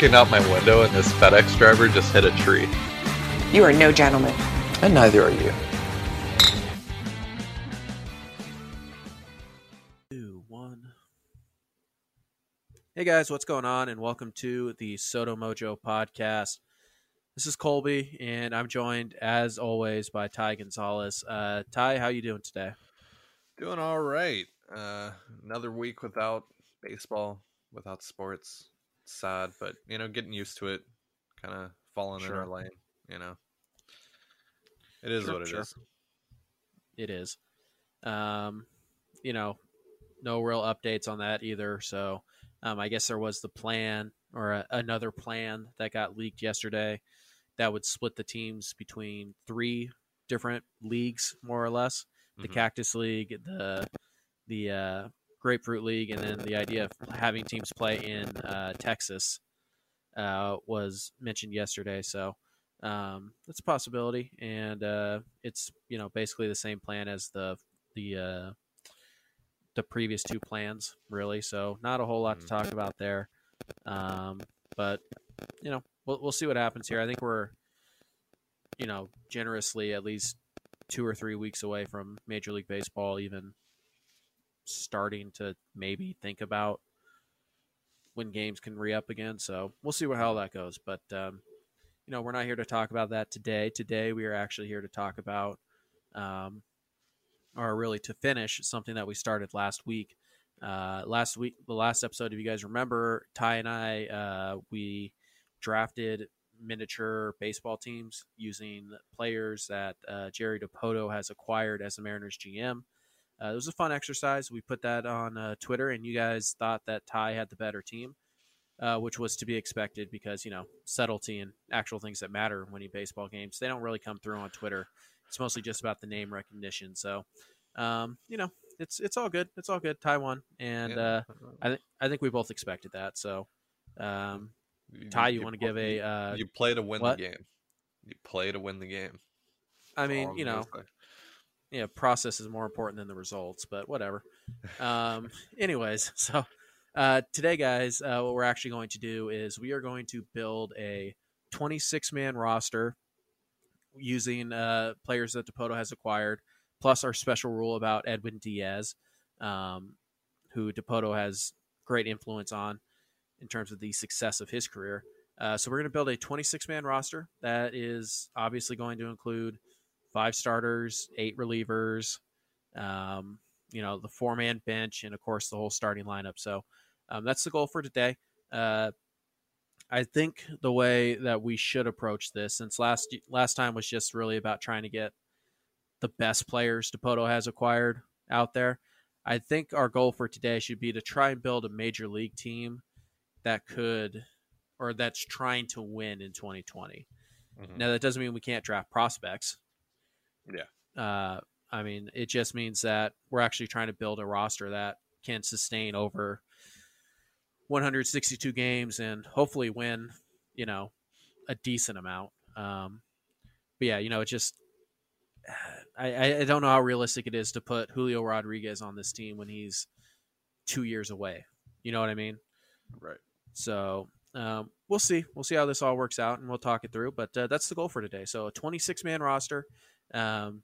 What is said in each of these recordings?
Looking out my window, and this FedEx driver just hit a tree. You are no gentleman. And neither are you. Two, one. Hey guys, what's going on? And welcome to the Sodo Mojo podcast. This is Colby, and I'm joined, as always, by Ty Gonzalez. Uh, Ty, how you doing today? Doing all right. Uh, another week without baseball, without sports. Sad, but you know, getting used to it. Kind of falling Sure. in our lane. You know, it is Sure, what it is. sure. It is. Um, you know, no real updates on that either. So, um, I guess there was the plan or a, another plan that got leaked yesterday that would split the teams between three different leagues, more or less. The Mhm. Cactus League, the the uh, Grapefruit League, and then the idea of having teams play in uh, Texas uh, was mentioned yesterday. So um, that's a possibility, and uh, it's you know basically the same plan as the the uh, the previous two plans, really. So not a whole lot to Mhm. talk about there, um, but you know we'll we'll see what happens here. I think we're you know generously at least two or three weeks away from Major League Baseball even starting to maybe think about when games can re up again. So we'll see what how that goes. But um, you know, we're not here to talk about that today. Today we are actually here to talk about, um, or really to finish something that we started last week. Uh, last week, the last episode, if you guys remember, Ty and I, uh, we drafted miniature baseball teams using players that uh, Jerry Dipoto has acquired as the Mariners GM. Uh, it was a fun exercise. We put that on uh, Twitter, and you guys thought that Ty had the better team, uh, which was to be expected because you know subtlety and actual things that matter when you baseball games they don't really come through on Twitter. It's mostly just about the name recognition. So, um, you know, it's it's all good. It's all good. Ty won, and Yeah. uh, I think I think we both expected that. So, um, Ty, you, want to give a? you- Uh, you play to win what? the game. You play to win the game. I That's mean, you know, say. yeah, process is more important than the results, but whatever. Um, anyways, so uh, today, guys, uh, what we're actually going to do is we are going to build a 26 man roster using uh, players that Dipoto has acquired, plus our special rule about Edwin Diaz, um, who Dipoto has great influence on in terms of the success of his career. Uh, so we're going to build a 26 man roster that is obviously going to include five starters, eight relievers, um, you know, the four man bench, and of course the whole starting lineup. So um, that's the goal for today. Uh, I think the way that we should approach this, since last last time was just really about trying to get the best players Dipoto has acquired out there. I think our goal for today should be to try and build a major league team that could, or that's trying to win in 2020. Mhm. Now that doesn't mean we can't draft prospects. Yeah. Uh, I mean, it just means that we're actually trying to build a roster that can sustain over 162 games and hopefully win, you know, a decent amount. Um, but yeah, you know, it just I- I, don't know how realistic it is to put Julio Rodriguez on this team when he's two years away. You know what I mean? Right. So um, we'll see. We'll see how this all works out, and we'll talk it through. But uh, that's the goal for today. So a 26 man roster. Um,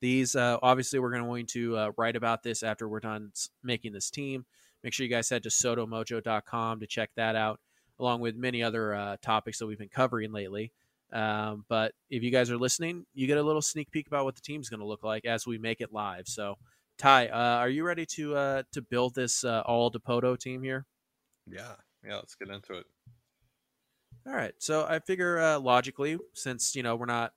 these uh, obviously we're going to uh, write about this after we're done making this team. Make sure you guys head to sodomojo.com to check that out, along with many other uh, topics that we've been covering lately. Um, but if you guys are listening, you get a little sneak peek about what the team's going to look like as we make it live. So, Ty, uh, are you ready to uh, to build this uh, all Dipoto team here? Yeah. Yeah. Let's get into it. All right. So I figure uh, logically, since you know we're not,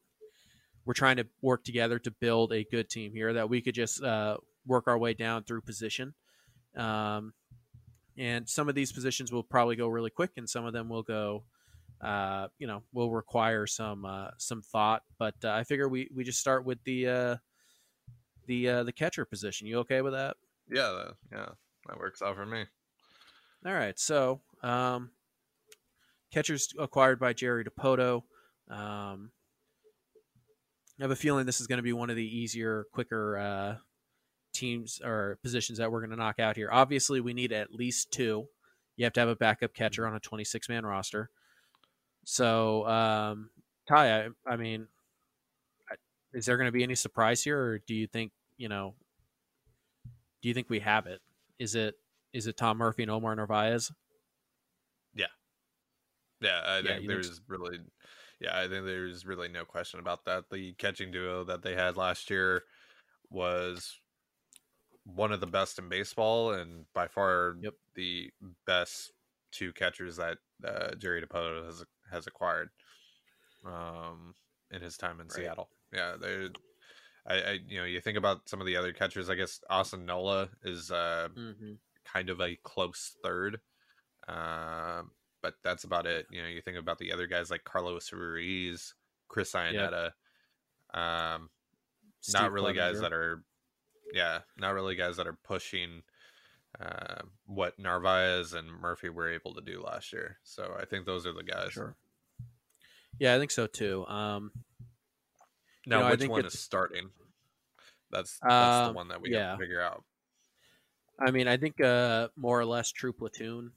we're trying to work together to build a good team here, that we could just uh, work our way down through position. Um, and some of these positions will probably go really quick, and some of them will go uh, you know, will require some uh, some thought. But uh, I figure we we just start with the uh, the uh, the catcher position. You okay with that? Yeah, that, yeah, that works out for me. All right. So, um, catchers acquired by Jerry Dipoto. Um, I have a feeling this is going to be one of the easier, quicker uh, teams or positions that we're going to knock out here. Obviously, we need at least two. You have to have a backup catcher on a 26 man roster. So, um, Ty, I, I mean, is there going to be any surprise here, or do you think you know? Do you think we have it? Is it is it Tom Murphy and Omar Narvaez? Yeah, I Yeah, think there's really, yeah, I think there's really no question about that. The catching duo that they had last year was one of the best in baseball, and by far Yep. the best two catchers that uh, Jerry Dipoto has has acquired um, in his time in Right. Seattle. Yeah, they. I, I, you know, you think about some of the other catchers. I guess Austin Nola is uh, Mm-hmm. kind of a close third. Um, but that's about it. You know, you think about the other guys like Carlos Ruiz, Chris Iannetta. Um, not really guys that are, yeah, not really guys that are pushing uh, what Narvaez and Murphy were able to do last year. So I think those are the guys. Sure. Yeah, I think so too. Um, Now, You know, which one it's- is starting? That's that's the Um, one that we got yeah. to figure out. I mean, I think uh, more or less true platoon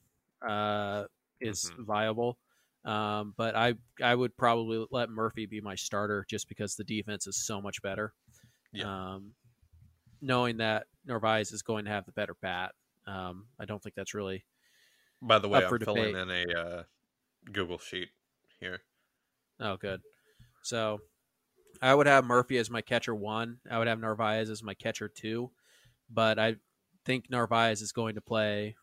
uh, is Mhm. viable, um, but I I would probably let Murphy be my starter just because the defense is so much better. Yeah. Um, knowing that Narvaez is going to have the better bat, um, I don't think that's really By the way, I'm filling debate. in a uh, Google sheet here. Oh, good. So I would have Murphy as my catcher one. I would have Narvaez as my catcher two, but I think Narvaez is going to play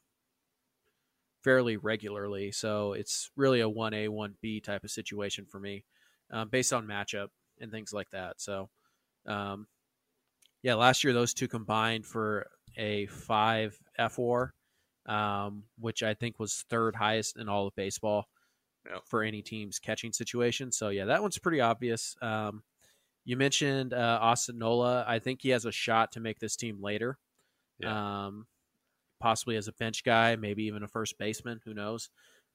fairly regularly. So it's really a 1A, 1B type of situation for me um, based on matchup and things like that. So, um, yeah, last year those two combined for a 5 F war, um, which I think was third highest in all of baseball Yep. for any team's catching situation. So yeah, that one's pretty obvious. Um, you mentioned uh, Austin Nola. I think he has a shot to make this team later. Um, possibly as a bench guy, maybe even a first baseman. Who knows?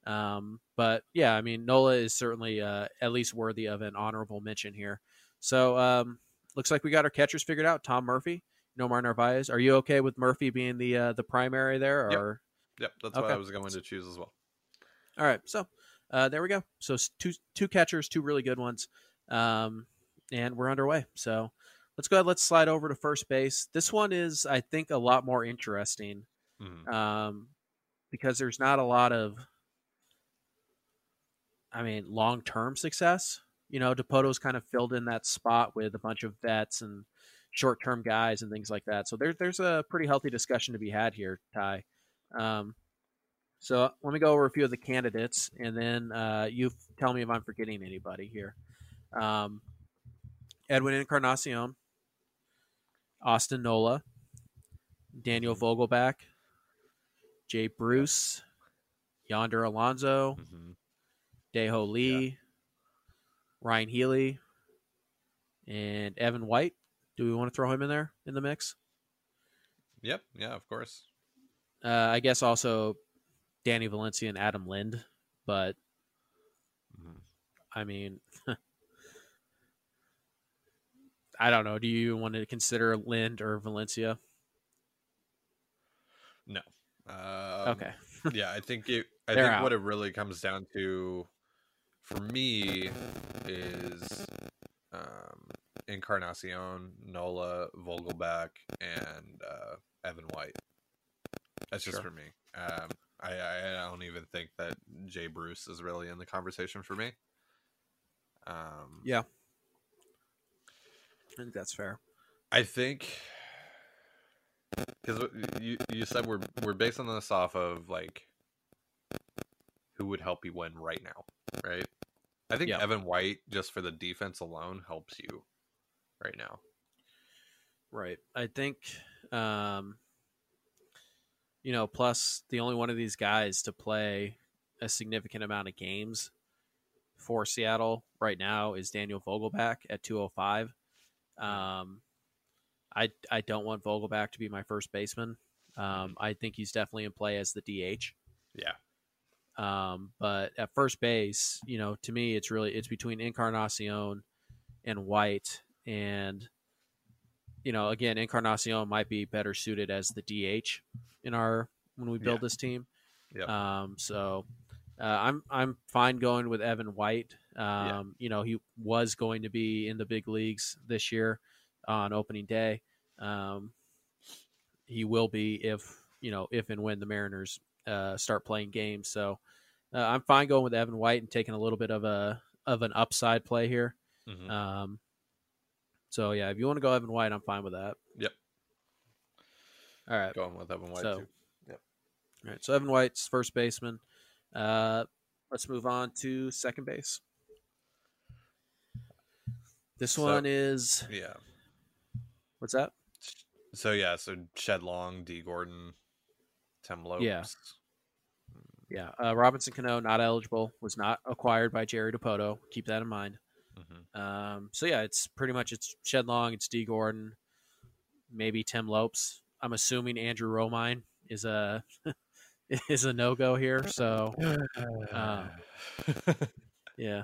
Um, but yeah, I mean Nola is certainly uh, at least worthy of an honorable mention here. So um, looks like we got our catchers figured out. Tom Murphy, Nomar Narvaez. Are you okay with Murphy being the uh, the primary there? Yep. Or Yep, that's what I was going to choose as well. All right, so uh, there we go. So two two catchers, two really good ones, um, and we're underway. So let's go ahead. Let's slide over to first base. This one is, I think, a lot more interesting Mhm. um, because there's not a lot of, I mean, long term success. You know, Dipoto's kind of filled in that spot with a bunch of vets and short term guys and things like that. So there's there's a pretty healthy discussion to be had here, Ty. Um, so let me go over a few of the candidates, and then uh, you tell me if I'm forgetting anybody here. Um, Edwin Encarnacion, Austin Nola, Daniel Vogelbach, Jay Bruce, Yonder Alonso, Mhm. Dae-Ho Lee, Ryon Healy, and Evan White. Do we want to throw him in there in the mix? Yep, yeah, of course. Uh, I guess also Danny Valencia and Adam Lind, but Mhm. I mean, I don't know. Do you want to consider Lind or Valencia? No. Um, okay. yeah, I think it. I They're think what it really comes down to, for me, is um, Encarnacion, Nola, Vogelbach, and uh, Evan White. That's just Sure. for me. Um, I, I I don't even think that Jay Bruce is really in the conversation for me. Um, Yeah. I think that's fair. I think because you you said we're we're basing this off of like who would help you win right now, right? I think Yeah. Evan White just for the defense alone helps you right now. Right. I think, um, you know, plus the only one of these guys to play a significant amount of games for Seattle right now is Daniel Vogelbach at 205. Um, I I don't want Vogelbach to be my first baseman. Um, I think he's definitely in play as the DH. Yeah. Um, but at first base, you know, to me, it's really it's between Encarnacion and White, and you know, again, Encarnacion might be better suited as the DH in our when we build Yeah. this team. Yep. Um, so uh, I'm I'm fine going with Evan White. Um, Yeah. You know, he was going to be in the big leagues this year on opening day. Um, he will be if you know if and when the Mariners uh, start playing games. So uh, I'm fine going with Evan White and taking a little bit of a of an upside play here. Mhm. Um, so yeah, if you want to go Evan White, I'm fine with that. Yep. All right. Going with Evan White So- too. All right. So Evan White's first baseman. Uh, let's move on to second base. This So- one is Yeah. What's that? So yeah, so Shed Long, Dee Gordon, Tim Lopes. Yeah. Yeah, uh, Robinson Cano not eligible, was not acquired by Jerry Dipoto. Keep that in mind. Mhm. Um, so yeah, it's pretty much it's Shed Long, it's Dee Gordon, maybe Tim Lopes. I'm assuming Andrew Romine is a is a no go here. So um, yeah.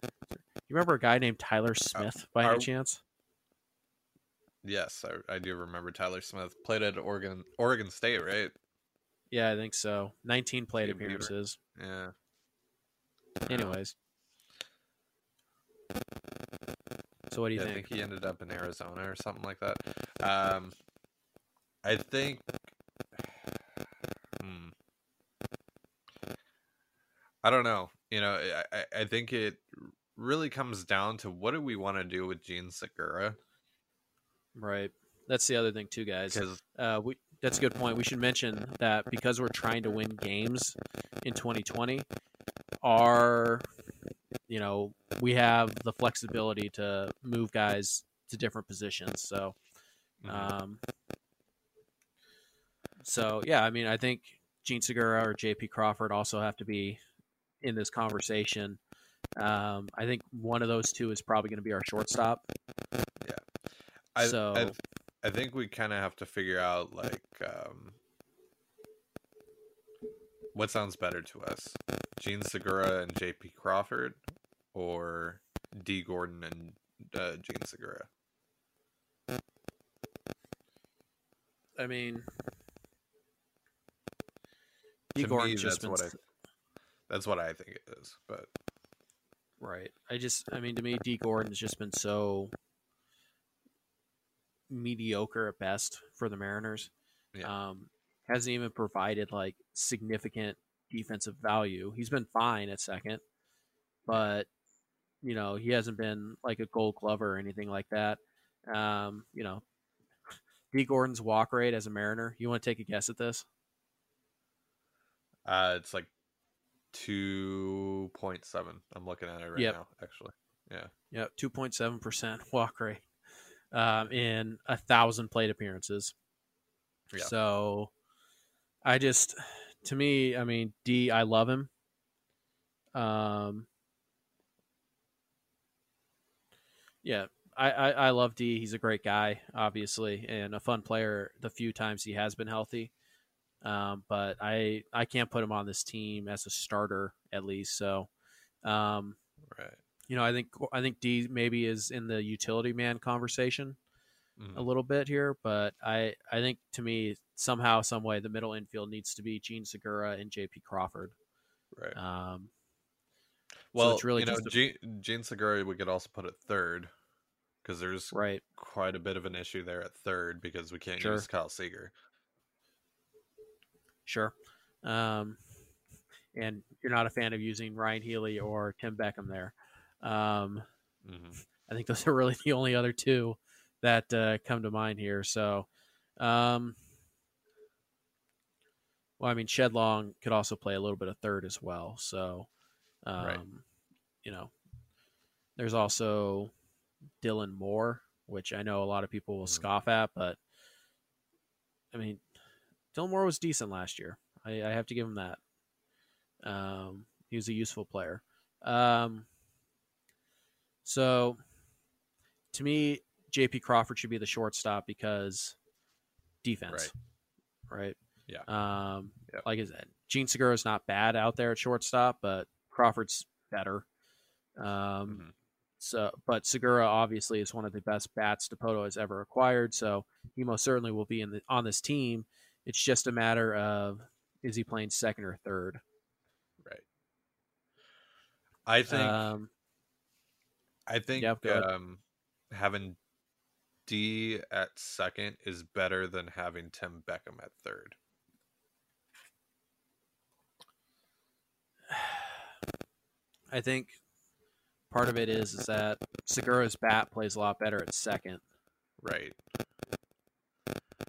You remember a guy named Tyler Smith by any chance? Yes, I, I do remember Tyler Smith played at Oregon Oregon State, right? Yeah, I think so. 19 plate appearances. Yeah. Anyways. So what do you Yeah, I think? think he ended up in Arizona or something like that. Um, I think. Hmm. I don't know. You know, I, I- I think it really comes down to what do we want to do with Jean Segura? Right. That's the other thing too, guys. Uh, we, that's a good point. We should mention that because we're trying to win games in 2020, our you know we have the flexibility to move guys to different positions. So, Mhm. um, so yeah, I mean, I think Jean Segura or J.P. Crawford also have to be in this conversation. Um, I think one of those two is probably going to be our shortstop. I, so I, I think we kind of have to figure out like um, what sounds better to us: Jean Segura and J.P. Crawford, or Dee Gordon and uh, Jean Segura. I mean, To D. me, Gordon's just that's what I- That's what I think it is. But right. I just, I mean, to me, Dee Gordon's just been so mediocre at best for the Mariners. Yeah. Um, hasn't even provided like significant defensive value. He's been fine at second, but you know he hasn't been like a Gold Glover or anything like that. Um, you know, Dee Gordon's walk rate as a Mariner. You want to take a guess at this? uh, it's like two point seven. I'm looking at it right Yep. now. Actually, yeah. Yeah, two point seven percent walk rate um, in a thousand plate appearances. Yeah. So, I just, to me, I mean, Dee, I love him. Um, yeah, I, I, I love Dee. He's a great guy, obviously, and a fun player. The few times he has been healthy, um, but I I can't put him on this team as a starter at least. So, um, Right. You know, I think I think Dee maybe is in the utility man conversation Mhm. a little bit here, but I I think to me somehow some way the middle infield needs to be Jean Segura and J.P. Crawford. Right. Um, well, it's really you know, a- Jean, Jean Segura we could also put at third because there's right. quite a bit of an issue there at third because we can't Sure. use Kyle Seager. Sure. Um, and you're not a fan of using Ryon Healy or Tim Beckham there. Um, hmm I think those are really the only other two that uh, come to mind here. So, um, well, I mean, Shed Long could also play a little bit of third as well. So, um, Right. you know, there's also Dylan Moore, which I know a lot of people will Mhm. scoff at, but I mean, Dylan Moore was decent last year. I, I have to give him that. Um, he was a useful player. Um, so to me, JP Crawford should be the shortstop because defense, right? Yeah. Um, Yep. like I said, Jean Segura is not bad out there at shortstop, but Crawford's better. Um, Mhm. so, but Segura obviously is one of the best bats Dipoto has ever acquired, so he most certainly will be in the on this team. It's just a matter of is he playing second or third. Right. I think Um, I think Yeah, um, having Dee at second is better than having Tim Beckham at third. I think part of it is is that Segura's bat plays a lot better at second Right.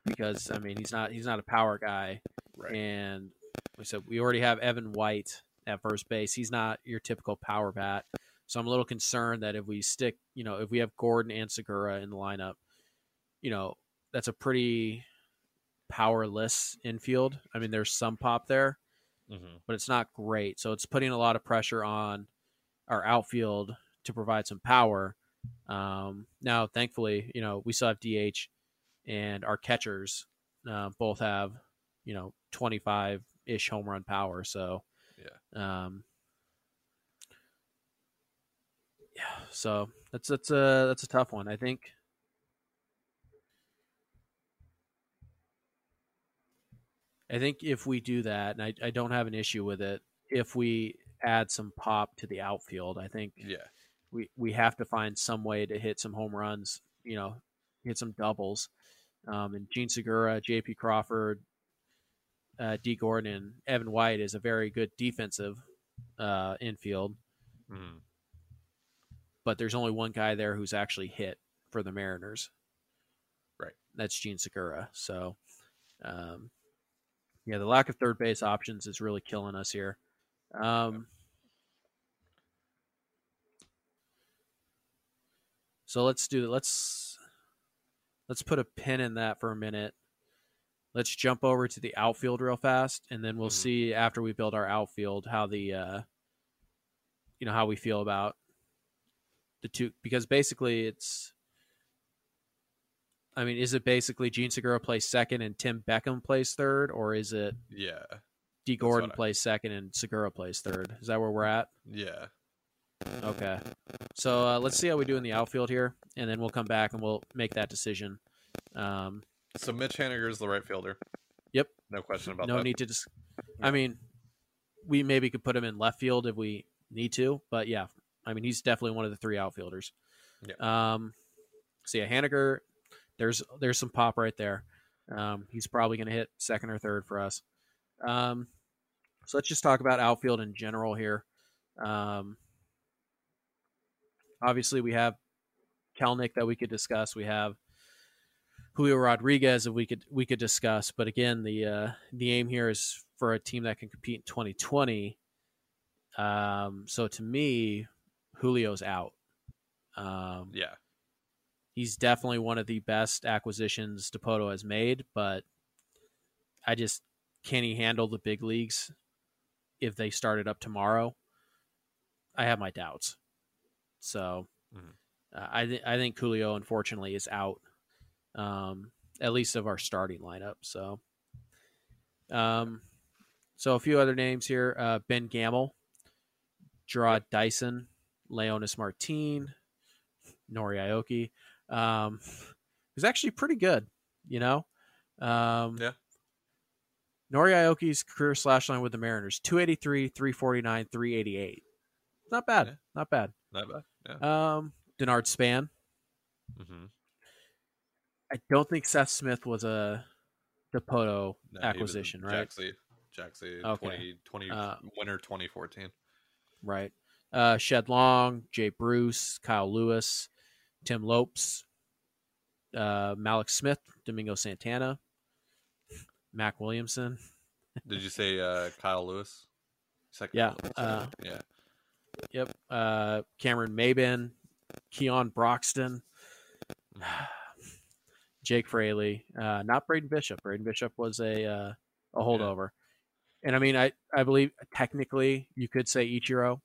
because I mean he's not he's not a power guy, Right. and we said we already have Evan White at first base. He's not your typical power bat, so I'm a little concerned that if we stick, you know, if we have Gordon and Segura in the lineup, you know, that's a pretty powerless infield. I mean, there's some pop there, hmm but it's not great. So it's putting a lot of pressure on our outfield to provide some power. Um, now, thankfully, you know, we still have DH and our catchers uh, both have, you know, 25 ish home run power. So, Yeah. um, yeah, so that's, that's a, that's a tough one. I think, I think if we do that, and I, I don't have an issue with it, if we add some pop to the outfield, I think Yeah. we, we have to find some way to hit some home runs, you know, hit some doubles. Um, and Jean Segura, J.P. Crawford, uh, Dee Gordon, and Evan White is a very good defensive uh, infield, Mhm. But there's only one guy there who's actually hit for the Mariners. Right. That's Jean Segura. So, um, yeah, the lack of third base options is really killing us here. Um, So let's do let's let's put a pin in that for a minute. Let's jump over to the outfield real fast, and then we'll Mhm. see after we build our outfield how the uh, you know how we feel about the two because basically it's I mean, is it basically Jean Segura plays second and Tim Beckham plays third, or is it Yeah. Dee Gordon I- plays second and Segura plays third? Is that where we're at? Yeah. Okay. So uh, let's see how we do in the outfield here, and then we'll come back and we'll make that decision. Um, So Mitch Haniger is the right fielder. Yep. No question about no that. No need to just. I mean, we maybe could put him in left field if we need to, but yeah, I mean he's definitely one of the three outfielders. Yeah. Um, so yeah, Haniger, there's there's some pop right there. Um, he's probably going to hit second or third for us. Um, so let's just talk about outfield in general here. Um, obviously, we have Kelenic that we could discuss. We have Julio Rodriguez that we could we could discuss. But again, the uh, the aim here is for a team that can compete in 2020. Um, so to me, Julio's out. Um, Yeah. he's definitely one of the best acquisitions Dipoto has made, but I just can he handle the big leagues if they started up tomorrow? I have my doubts. So Mhm. uh, I th- I think Julio unfortunately is out, um, at least of our starting lineup. So, um, so a few other names here: uh, Ben Gamel, Jarrod Dyson, Leonys Martin, Nori Aoki, um, who's actually pretty good. You know, um, Yeah. Nori Aoki's career slash line with the Mariners 283, 349, 388. Not bad. Yeah. Not bad. Not bad. Yeah. Um, Denard Span. hmm I don't think Seth Smith was a Dipoto No, acquisition, right? Jack Z. Jaxie. Okay. 20, 20 Uh, winter 2014. Right. Uh, Shed Long, Jay Bruce, Kyle Lewis, Tim Lopes, uh, Mallex Smith, Domingo Santana, Mac Williamson. Did you say uh, Kyle Lewis? Second Yeah, uh, yeah. Yep. Uh, Cameron Maybin, Keon Broxton, Jake Fraley. Uh, not Braden Bishop. Braden Bishop was a uh, a holdover. And I mean, I, I believe technically you could say Ichiro,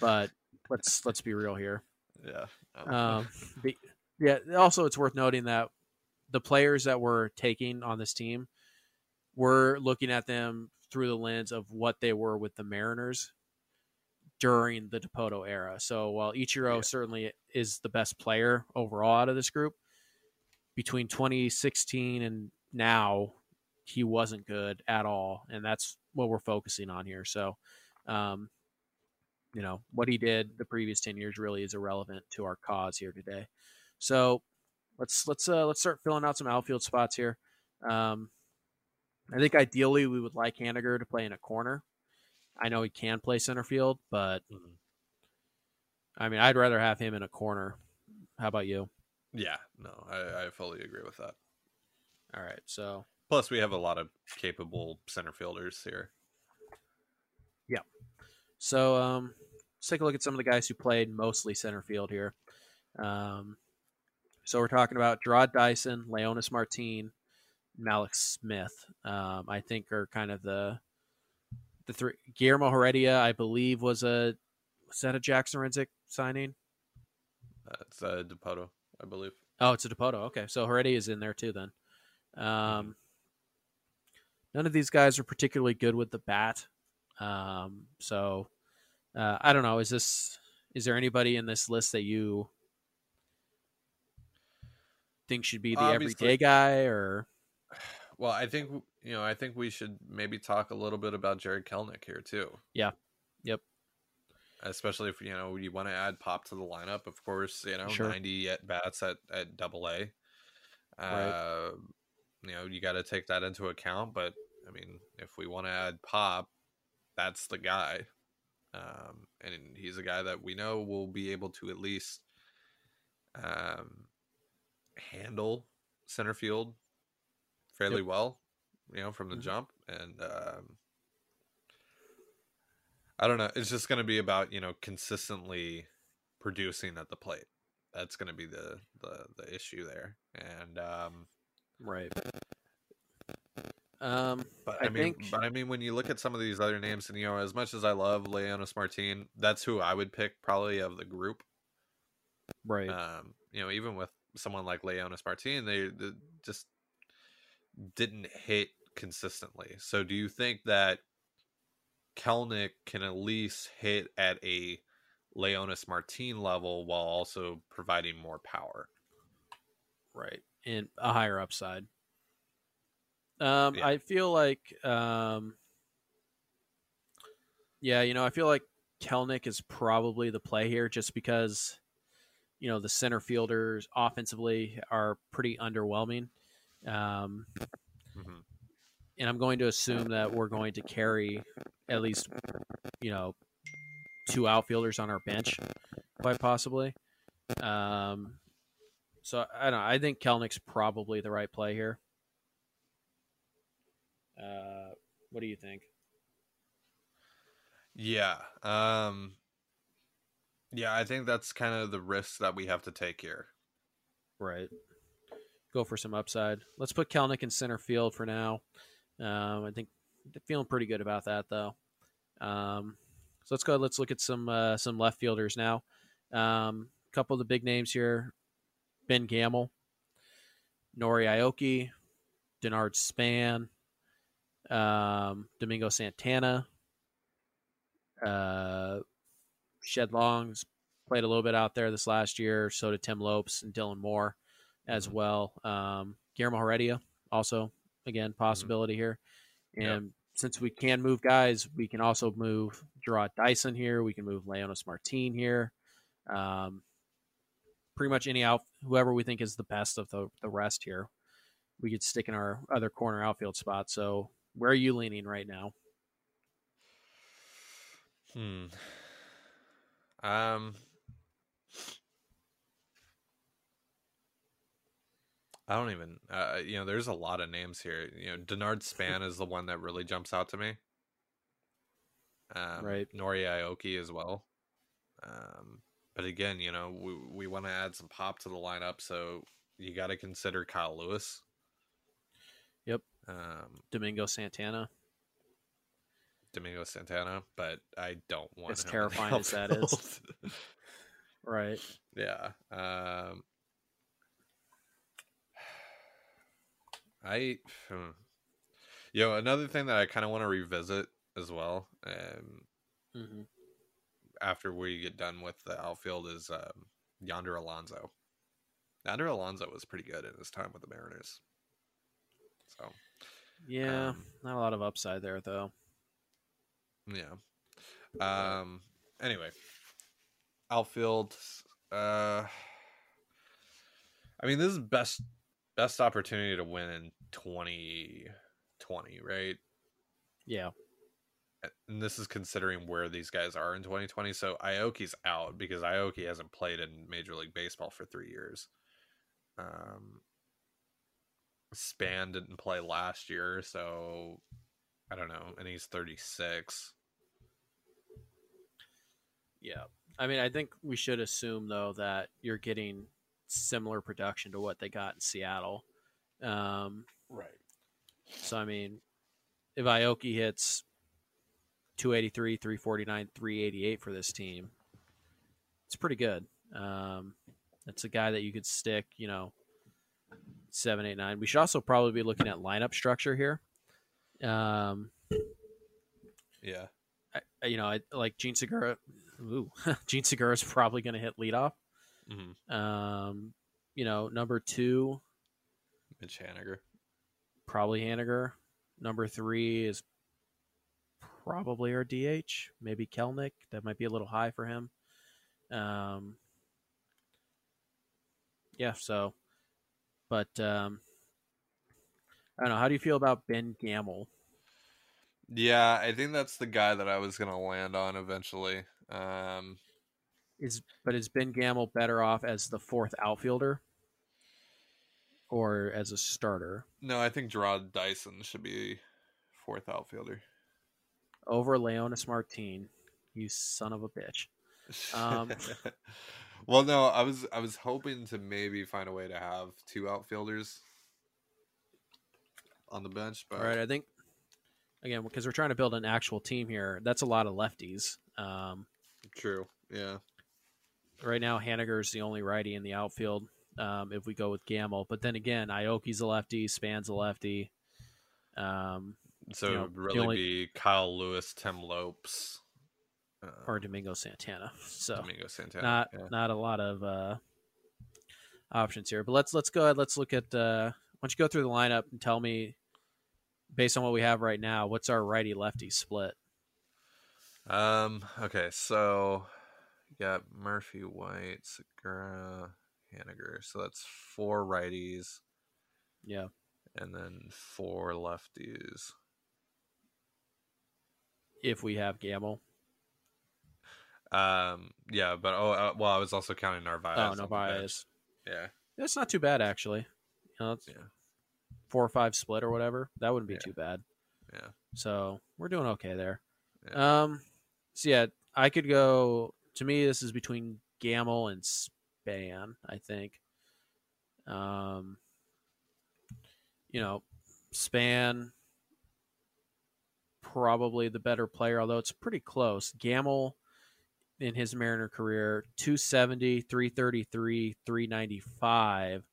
but let's let's be real here. Yeah. Um, the, yeah. Also, it's worth noting that the players that we're taking on this team, we're looking at them through the lens of what they were with the Mariners during the Dipoto era. So while Ichiro Yeah. certainly is the best player overall out of this group, between 2016 and now, he wasn't good at all, and that's what we're focusing on here. So, um, you know, what he did the previous 10 years really is irrelevant to our cause here today. So, let's let's uh, let's start filling out some outfield spots here. Um, I think ideally we would like Haniger to play in a corner. I know he can play center field, but Mhm. I mean, I'd rather have him in a corner. How about you? Yeah, no, I, I fully agree with that. All right, so Plus, we have a lot of capable center fielders here. Yeah so um, let's take a look at some of the guys who played mostly center field here. Um, so we're talking about Jarrod Dyson, Leonys Martin, Mallex Smith. Um, I think are kind of the the three. Guillermo Heredia, I believe, was a was that a Jack Zduriencik signing? It's uh, Dipoto, I believe. Oh, it's a Dipoto. Okay, so Heredia is in there too. Then, um, none of these guys are particularly good with the bat. Um, so uh, I don't know. Is this is there anybody in this list that you think should be the Obviously- everyday guy? Or Well, I think you know. I think we should maybe talk a little bit about Jarred Kelenic here too. Yeah. Yep. Especially if you know you want to add pop to the lineup. Of course, you know Sure. ninety at bats at at Double A. Right. Uh, You know you got to take that into account. But I mean, if we want to add pop, that's the guy. Um, and he's a guy that we know will be able to at least um, handle center field fairly Yep. well, you know, from the Mhm. jump. And um, I don't know. It's just going to be about you know consistently producing at the plate. That's going to be the, the the issue there. And um, right. Um, but I I, mean, think- but I mean, when you look at some of these other names, and you know, as much as I love Leonys Martin, that's who I would pick probably of the group. right. Um, you know, even with someone like Leonys Martin, they, they just didn't hit consistently. So, do you think that Kelenic can at least hit at a Leonys Martin level while also providing more power? right and a higher upside um Yeah. i feel like um yeah you know i feel like kelenic is probably the play here just because you know the center fielders offensively are pretty underwhelming um Mhm. and i'm going to assume that we're going to carry at least you know two outfielders on our bench quite possibly um so I don't know. I think Kelenic's probably the right play here. Uh, what do you think? Yeah. Um, yeah, I think that's kind of the risk that we have to take here. Right. Go for some upside. Let's put Kelenic in center field for now. Um, I think feeling pretty good about that though. Um, so let's go. Let's look at some uh, some left fielders now. Um, a couple of the big names here: Ben Gamel, Nori Aoki, Denard Span, um, Domingo Santana, uh, Shed Long's played a little bit out there this last year. So did Tim Lopes and Dylan Moore as Mhm. well. Um, Guillermo Heredia also again possibility here. And Yep. since we can move guys, we can also move Jarrod Dyson here. We can move Leonys Martin here. Um, pretty much any out whoever we think is the best of the, the rest here. We could stick in our other corner outfield spot. So where are you leaning right now? Hmm. Um. I don't even. Uh, you know, there's a lot of names here. You know, Denard Span is the one that really jumps out to me. Um, Right. Nori Aoki as well. Um, but again, you know, we we want to add some pop to the lineup, so you got to consider Kyle Lewis. Um, Domingo Santana. Domingo Santana, but I don't want As terrifying as that is. Right. yeah. Um, I, hmm. you know, another thing that I kind of want to revisit as well, um, hmm after we get done with the outfield is um, Yonder Alonso. Yonder Alonso was pretty good in his time with the Mariners. So Yeah, Um, not a lot of upside there though. yeah. Um. Anyway, outfield. Uh. I mean, this is best best opportunity to win in twenty twenty, right? Yeah. and this is considering where these guys are in 2020. So Aoki's out because Aoki hasn't played in Major League Baseball for three years. Um, Span didn't play last year, so I don't know, and he's 36. Yeah. I mean, I think we should assume though that you're getting similar production to what they got in Seattle. Um, Right. so I mean, if Aoki hits 283, 349, 388 for this team, it's pretty good. Um, that's a guy that you could stick, you know, seven, eight, nine. We should also probably be looking at lineup structure here. Um, Yeah. I, you know, I, like Jean Segura. Ooh, Jean Segura is probably going to hit leadoff. hmm Um, you know, number two, Mitch Haniger. probably Haniger. Number three is probably our DH, maybe Kelenic. That might be a little high for him. Um, yeah, so, but um, I don't know. How do you feel about Ben Gamel? Yeah, I think that's the guy that I was gonna land on eventually. Um, Is but is Ben Gamel better off as the fourth outfielder or as a starter no, I think Jarrod Dyson should be fourth outfielder. over Leonys Martin? You son of a bitch. Um, well, no, I was I was hoping to maybe find a way to have two outfielders on the bench, but All right, I think again because we're trying to build an actual team here. That's a lot of lefties. Um, true, yeah, right now, Haniger is the only righty in the outfield. Um, if we go with Gamel, but then again, Aoki's a lefty, Span's a lefty. Um, so You know, really only- be Kyle Lewis, Tim Lopes, uh, or Domingo Santana. So Domingo Santana. not yeah. not a lot of uh, options here. But let's let's go ahead. Let's look at. Uh, why don't you go through the lineup and tell me, based on what we have right now, what's our righty lefty split? Um. Okay. So, you got Murphy, White, Segura, Haniger. So that's four righties Yeah, and then four lefties. if we have Gamel. Um. Yeah. But oh, uh, well, I was also counting Narvaez. Oh. Narvaez. Yeah. That's not too bad actually. You know, it's Yeah. four or five split or whatever. That wouldn't be Yeah. too bad. Yeah. So we're doing okay there. Yeah. Um, so yeah, I could go. To me, this is between Gamel and Span. I think. Um, you know, Span probably the better player, although it's pretty close. Gamel in his Mariner career 270, 333, 395.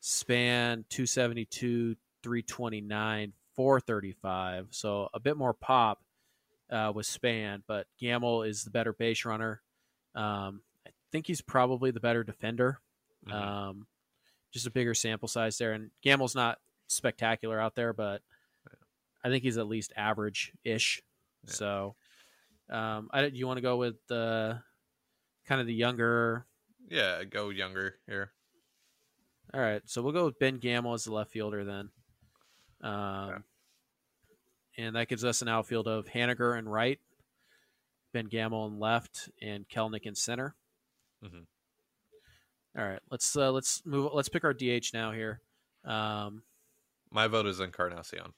Span 272, 329, 435. So a bit more pop uh, with Span, but Gamel is the better base runner. Um, I think he's probably the better defender. Mhm. Um, just a bigger sample size there, and Gamel's not spectacular out there, but I think he's at least average-ish. Yeah. So, um, I, do you want to go with the kind of the younger? yeah. Go younger here. All right, so we'll go with Ben Gamel as the left fielder then. Um, and that gives us an outfield of Haniger and right, Ben Gamel in left, and Kelenic in center. Mhm. All right, let's uh, let's move. Let's pick our DH now here. Um, My vote is Encarnacion.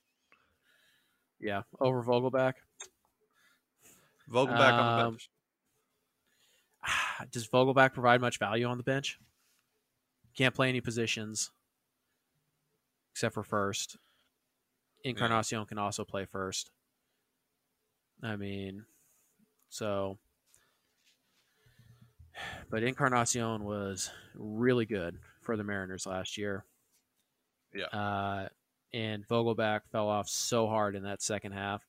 yeah, over Vogelbach. Vogelbach on the Um, bench. Does Vogelbach provide much value on the bench? Can't play any positions except for first. Encarnacion can also play first. I mean, so, but Encarnacion was really good for the Mariners last year. Yeah. Uh, and Vogelbach fell off so hard in that second half.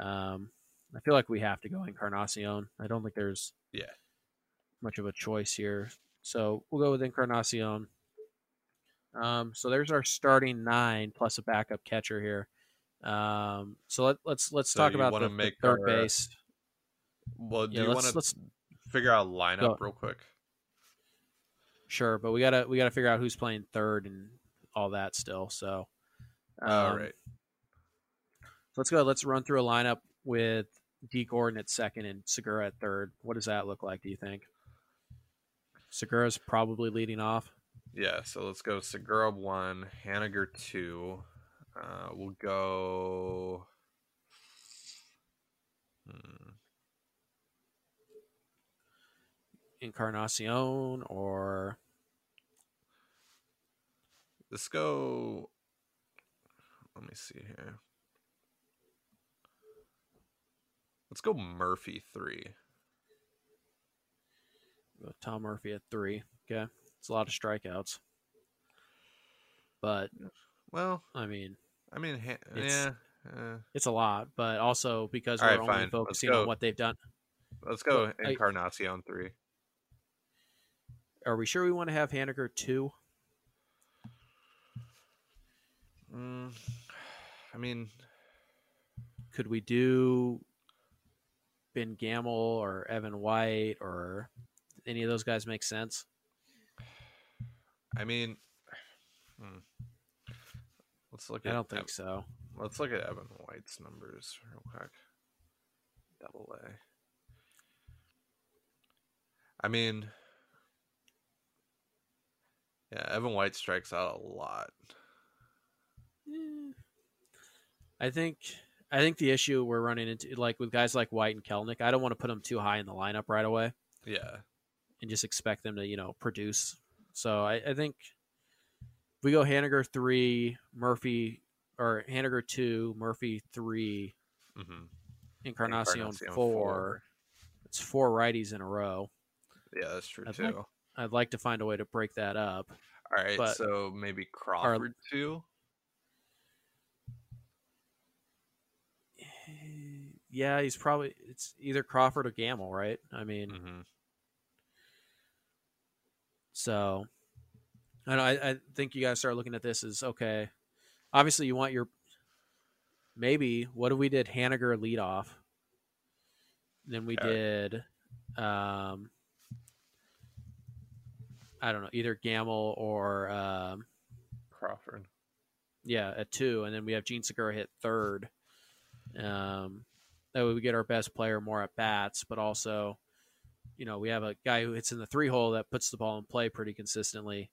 Um, I feel like we have to go Encarnacion. I don't think there's Yeah. much of a choice here. So we'll go with Encarnacion. Um, so there's our starting nine plus a backup catcher here. Um, so let, let's let's So talk about the, the third our- base. Well, do Yeah, you want to let's- figure out a lineup Go. real quick? Sure, but we gotta we gotta figure out who's playing third and all that still. So, All um, right. So let's go. Let's run through a lineup with Dee Gordon at second and Segura at third. What does that look like? Do you think? Segura's probably leading off. Yeah, so let's go Segura one, Haniger two. Uh, we'll go. Hmm. Encarnacion or Let's go. Let me see here. Let's go Murphy three. Tom Murphy at three. Okay, it's a lot of strikeouts, but Well, I mean I mean, It's- yeah. Uh, it's a lot. But also because we're right, only fine. Focusing on what they've done. let's go Well, I- Encarnacion three. Are we sure we want to have Haniger two? Mm, I mean, Could we do Ben Gamel or Evan White or any of those guys make sense? I mean, hmm. let's look I at. don't think Ev- so. Let's look at Evan White's numbers real quick. Double A. I mean, yeah, Evan White strikes out a lot. I think I think the issue we're running into, like with guys like White and Kelenic, I don't want to put them too high in the lineup right away Yeah, and just expect them to, you know, produce. So I, I think if we go Haniger three, Murphy or Haniger two, Murphy three, hmm Encarnacion, Encarnacion four. four. It's four righties in a row. yeah, that's true I'd too. like- I'd like to find a way to break that up. All right, but- so maybe Crawford too. Yeah, he's probably it's either Crawford or Gamel, right? I mean, hmm So, I know. I, I think you guys start looking at this as okay. Obviously, you want your maybe. What if we did Haniger lead off? Then we did, um, I don't know, either Gamel or um, Crawford. yeah, at two, and then we have Jean Segura hit third. Um, that way we get our best player more at bats, but also, you know, we have a guy who hits in the three hole that puts the ball in play pretty consistently,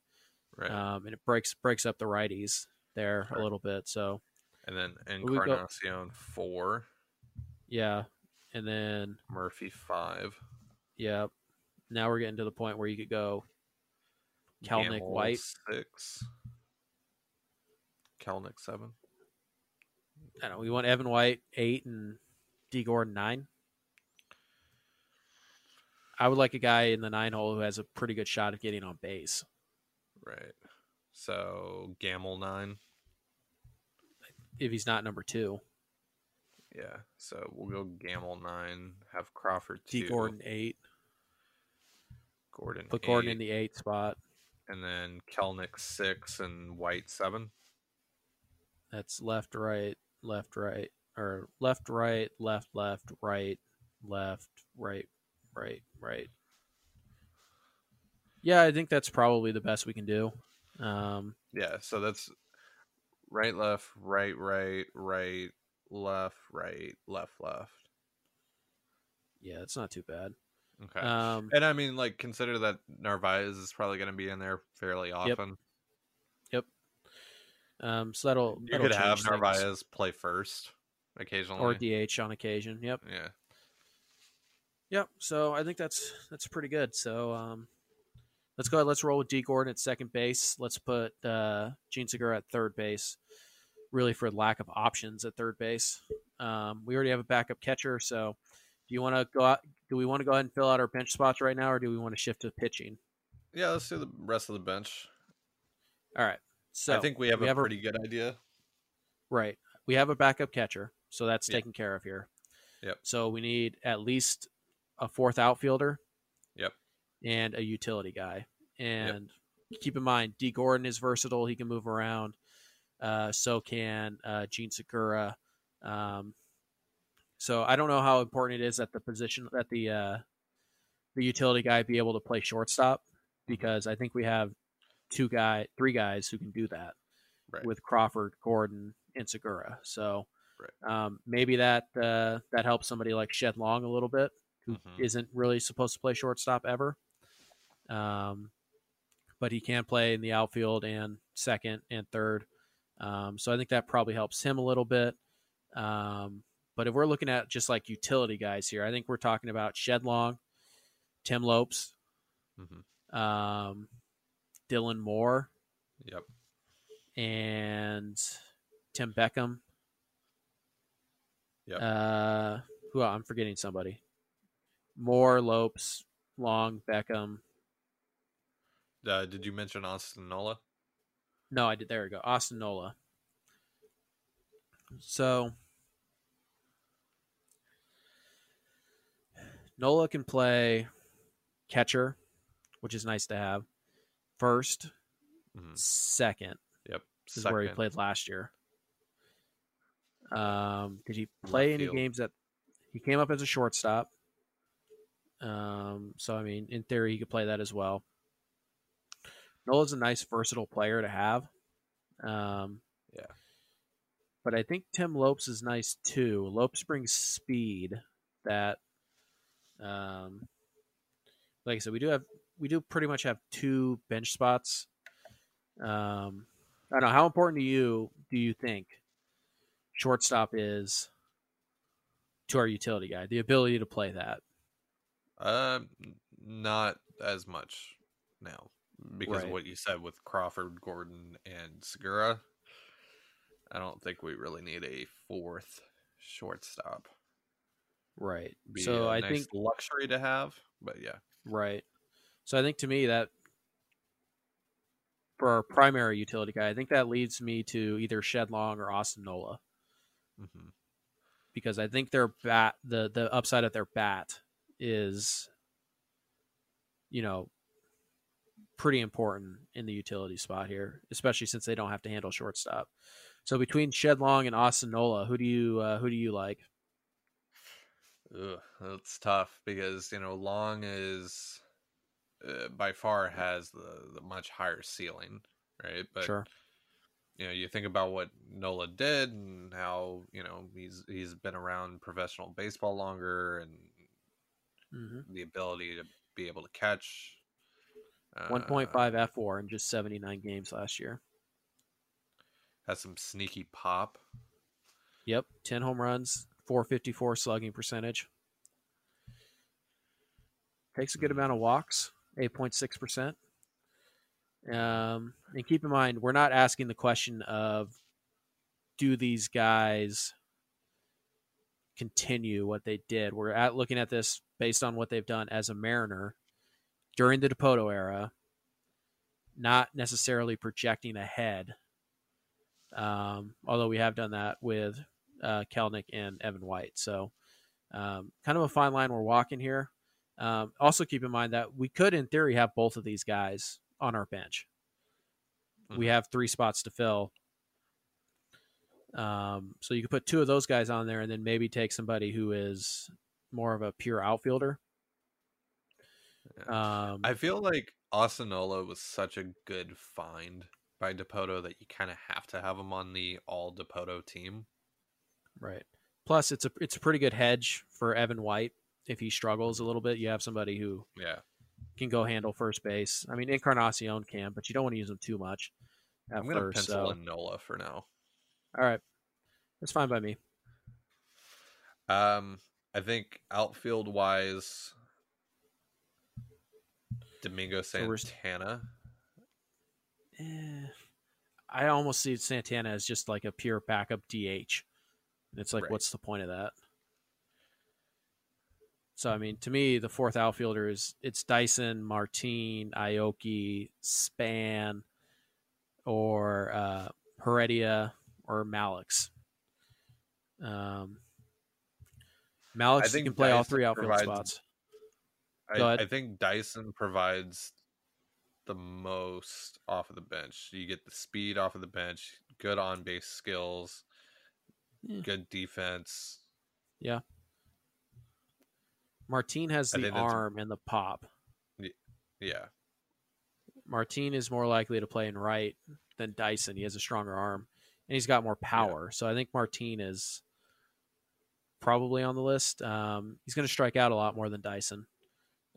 Right, um, and it breaks breaks up the righties there Sure. a little bit. So and then go- Encarnacion four, yeah, and then Murphy five, yeah, now we're getting to the point where you could go Kelenic Gamel, White. six, Kelenic seven. I don't know. We want Evan White eight and Dee Gordon nine. I would like a guy in the nine hole who has a pretty good shot of getting on base. Right. So Gamel nine. if he's not number two. Yeah. So we'll go Gamel nine. Have Crawford D two. Gordon eight. Gordon. Put Gordon in the eight spot. and then Kelenic six and White seven. That's left, right, left, right, or left, right, left, left, right, left, right, right, right. Yeah, I think that's probably the best we can do. Um, Yeah. So that's right, left, right, right, right, left, right, left, left. yeah, it's not too bad. Okay. Um, and I mean, like, consider that Narvaez is probably going to be in there fairly often. Yep. Um, so that'll, You that'll could have things. Narvaez play first occasionally. or DH on occasion. Yep. yeah. Yep. So I think that's that's pretty good. So um, let's go. ahead. Let's roll with Dee Gordon at second base. Let's put uh, Jean Segura at third base. Really, for lack of options at third base. Um, we already have a backup catcher, so do you want to go out? Do we want to go ahead and fill out our bench spots right now, or do we want to shift to pitching? Yeah, let's do the rest of the bench. All right. So I think we have we a have a- pretty good idea. Right. We have a backup catcher, so that's taken care of here. Yep. So we need at least a fourth outfielder. Yep. And a utility guy. And keep in mind, Dee. Gordon is versatile. He can move around. Uh, so can uh, Jean Segura. Um, so I don't know how important it is that the position that the uh, the utility guy be able to play shortstop because I think we have two guy, three guys who can do that Right. with Crawford, Gordon, and Segura. So Right. um, maybe that uh, that helps somebody like Shed Long a little bit, who Mhm. not really supposed to play shortstop ever. Um, but he can play in the outfield and second and third. Um, so I think that probably helps him a little bit. Um, but if we're looking at just like utility guys here, I think we're talking about Shed Long, Tim Lopes, Mhm. um, Dylan Moore, Yep. and Tim Beckham. Yep. Uh, who I'm forgetting somebody. Moore, Lopes, Long, Beckham. Uh, did you mention Austin Nola? No, I did. There we go. Austin Nola. So Nola can play catcher, which is nice to have. First, Mhm. second. Yep. This is where he played last year. Um, did he play any games that he came up as a shortstop? Um, so I mean, in theory, he could play that as well. Nola's a nice, versatile player to have. Um, Yeah. but I think Tim Lopes is nice too. Lopes brings speed that, um, like I said, we do have we do pretty much have two bench spots. Um, I don't know how important to you do you think shortstop is to our utility guy, the ability to play that. Um, not as much now because Right. of what you said with Crawford, Gordon, and Segura. I don't think we really need a fourth shortstop. Right. Be so I nice think luxury to have, but yeah, right. So I think to me that for our primary utility guy, I think that leads me to either Shed Long or Austin Nola hmm because I think their bat the the upside of their bat is you know pretty important in the utility spot here, especially since they don't have to handle shortstop. So between Shed Long and Austin Nola, who do you uh, who do you like? Ugh, that's tough because you know Long is uh, by far has the, the much higher ceiling, right? But sure. You know, you think about what Nola did and how you know he's he's been around professional baseball longer and hmm the ability to be able to catch. Uh, 1.5 F4 in just 79 games last year. has some sneaky pop. Yep, 10 home runs, 454 slugging percentage. Takes a good amount of walks, 8.6%. Um, and keep in mind, we're not asking the question of do these guys continue what they did. We're at looking at this based on what they've done as a Mariner during the Dipoto era, not necessarily projecting ahead. Um, although we have done that with uh, Kelenic and Evan White. So, um, kind of a fine line we're walking here. Um, also, keep in mind that we could, in theory, have both of these guys on our bench. We Mhm. have three spots to fill. Um, so you could put two of those guys on there, and then maybe take somebody who is more of a pure outfielder. Um, I feel like Austin Nola was such a good find by Dipoto that you kind of have to have him on the all Dipoto team. Right. Plus, it's a it's a pretty good hedge for Evan White if he struggles a little bit. You have somebody who Yeah, can go handle first base. I mean, Encarnacion can, but you don't want to use him too much I'm gonna pencil So, in Nola for now. all right, that's fine by me. Um, I think outfield wise, Domingo So Santana. Eh, I almost see Santana as just like a pure backup DH. And it's like, Right. what's the point of that? So I mean, to me, the fourth outfielder is it's Dyson, Martin, Aoki, Span, or uh, Heredia or Mallex. Um, Mallex can play all three outfield provides- spots. I. I think Dyson provides the most off of the bench. You get the speed off of the bench, good on base skills, Yeah. good defense. Martin has the arm and the pop. Yeah. Martin is more likely to play in right than Dyson. He has a stronger arm and he's got more power. So I think Martin is probably on the list. Um, he's going to strike out a lot more than Dyson.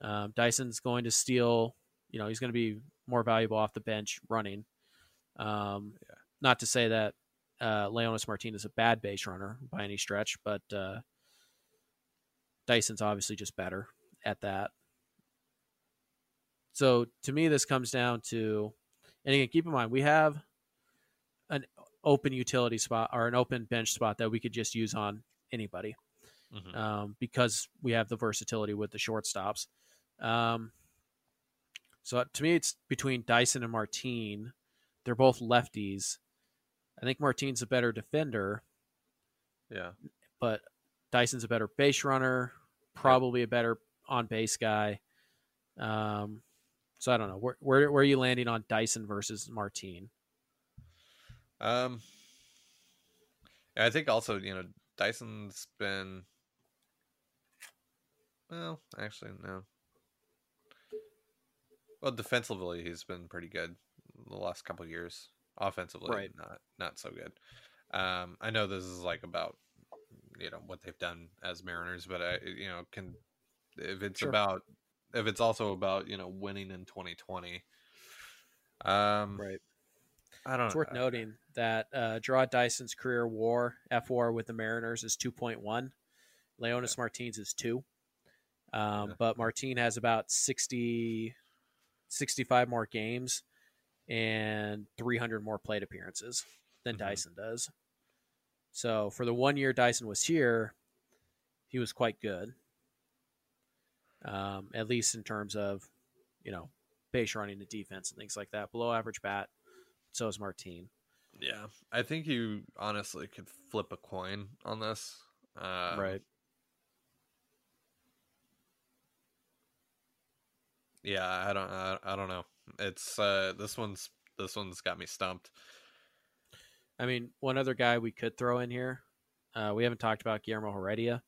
Um, Dyson's going to steal, you know, he's going to be more valuable off the bench running. Um, Yeah. Not to say that uh, Leonys Martin is a bad base runner by any stretch, but uh, Dyson's obviously just better at that. So to me, this comes down to, and again, keep in mind we have an open utility spot or an open bench spot that we could just use on anybody Mhm. um, because we have the versatility with the shortstops. Um, so to me, it's between Dyson and Martin. They're both lefties. I think Martin's a better defender, Yeah. but Dyson's a better base runner, probably a better on base guy. Um, so I don't know where, where where are you landing on Dyson versus Martin? Um, I think also you know Dyson's been. Well, actually, no. Well, defensively, he's been pretty good the last couple of years. Offensively, Right. not not so good. Um, I know this is like about you know what they've done as Mariners, but I you know can if it's Sure. about if it's also about you know winning in 2020. Um, Right. I don't. It's worth noting that uh, Jarrod Dyson's career WAR F WAR with the Mariners is two point one. Leonys Martin's is two. Um, Yeah. But Martin has about 60, 65 more games and 300 more plate appearances than Mhm. Dyson does. So for the one year Dyson was here, he was quite good. Um, at least in terms of, you know, base running the defense and things like that. Below average bat. So is Martin. Yeah, I think you honestly could flip a coin on this. right? Yeah, I don't. I, I don't know. It's uh this one's this one's got me stumped. I mean, one other guy we could throw in here. Uh, we haven't talked about Guillermo Heredia,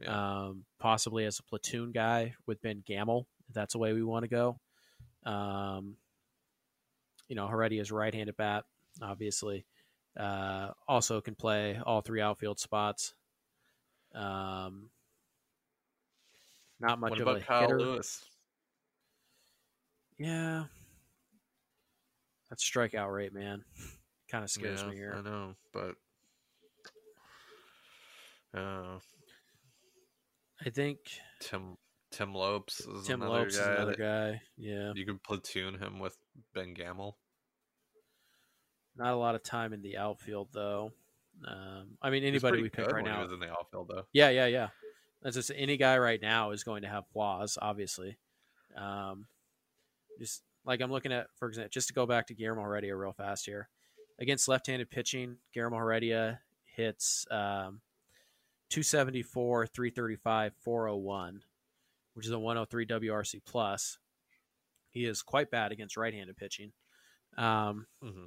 Yeah. um, possibly as a platoon guy with Ben Gamel. If that's the way we want to go. Um, you know, Heredia is right-handed bat, obviously. Uh, also can play all three outfield spots. Um, not much what of about a Kyle hitter. Lewis? Yeah, that strikeout rate, man, kind of scares yeah, me here. I know, but uh, I think Tim Tim Lopes is Tim another Lopes guy. is another guy. Yeah, You could platoon him with Ben Gamel. not a lot of time in the outfield though. Um, I mean, anybody we pick right now. was in the outfield though. Yeah, yeah, yeah. That's just any guy right now is going to have flaws, obviously. Um, just like I'm looking at, for example, just to go back to Guillermo Heredia real fast here. Against left-handed pitching, Guillermo Heredia hits um, 274, 335, 401, which is a 103 WRC plus. He is quite bad against right-handed pitching. Um, hmm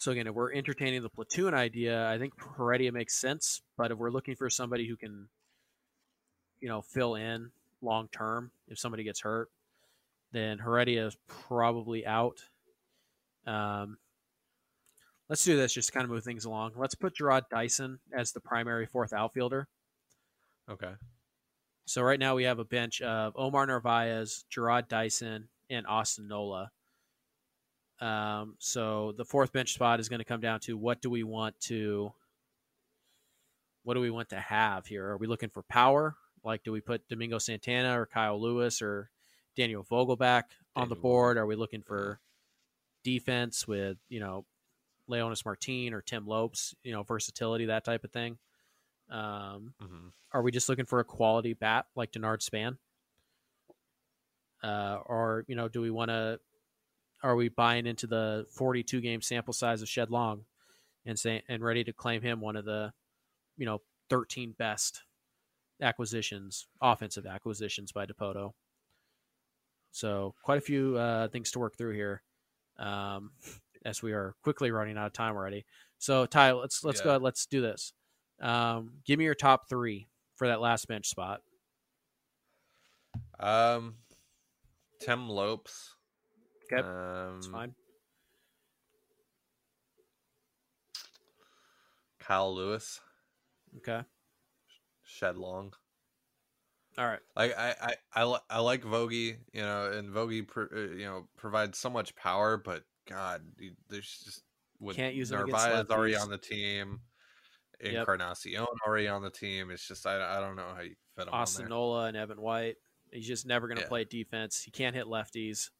so again, if we're entertaining the platoon idea, I think Heredia makes sense. But if we're looking for somebody who can, you know, fill in long term if somebody gets hurt, then Heredia is probably out. Um, let's do this just to kind of move things along. Let's put Jarrod Dyson as the primary fourth outfielder. Okay. So right now we have a bench of Omar Narvaez, Jarrod Dyson, and Austin Nola. Um, so the fourth bench spot is going to come down to what do we want to what do we want to have here? Are we looking for power? Like do we put Domingo Santana or Kyle Lewis or Daniel Vogelbach on the board? Are we looking for defense with, you know, Leonys Martin or Tim Lopes, you know, versatility, that type of thing. Um, hmm are we just looking for a quality bat like Denard Span? Uh, or, you know, do we want to, are we buying into the 42 game sample size of Shed Long and say, and ready to claim him one of the, you know, 13 best acquisitions, offensive acquisitions by Dipoto? So quite a few uh, things to work through here, um, as we are quickly running out of time already. So Ty, let's let's Yeah. go. Let's do this. Um, give me your top three for that last bench spot. Um, Tim Lopes. Okay, Um, that's fine. Kyle Lewis. Okay, Shed Long. All right. Like I, I, I, I like Vogie, you know, and Vogie, pro- uh, you know, provides so much power, but God, there's just with Can't use Narvaez already on the team, Yep. Encarnacion already on the team. It's just I, I don't know how you fit him Austin on Nola and Evan White. He's just never going to Yeah. play defense. He can't hit lefties.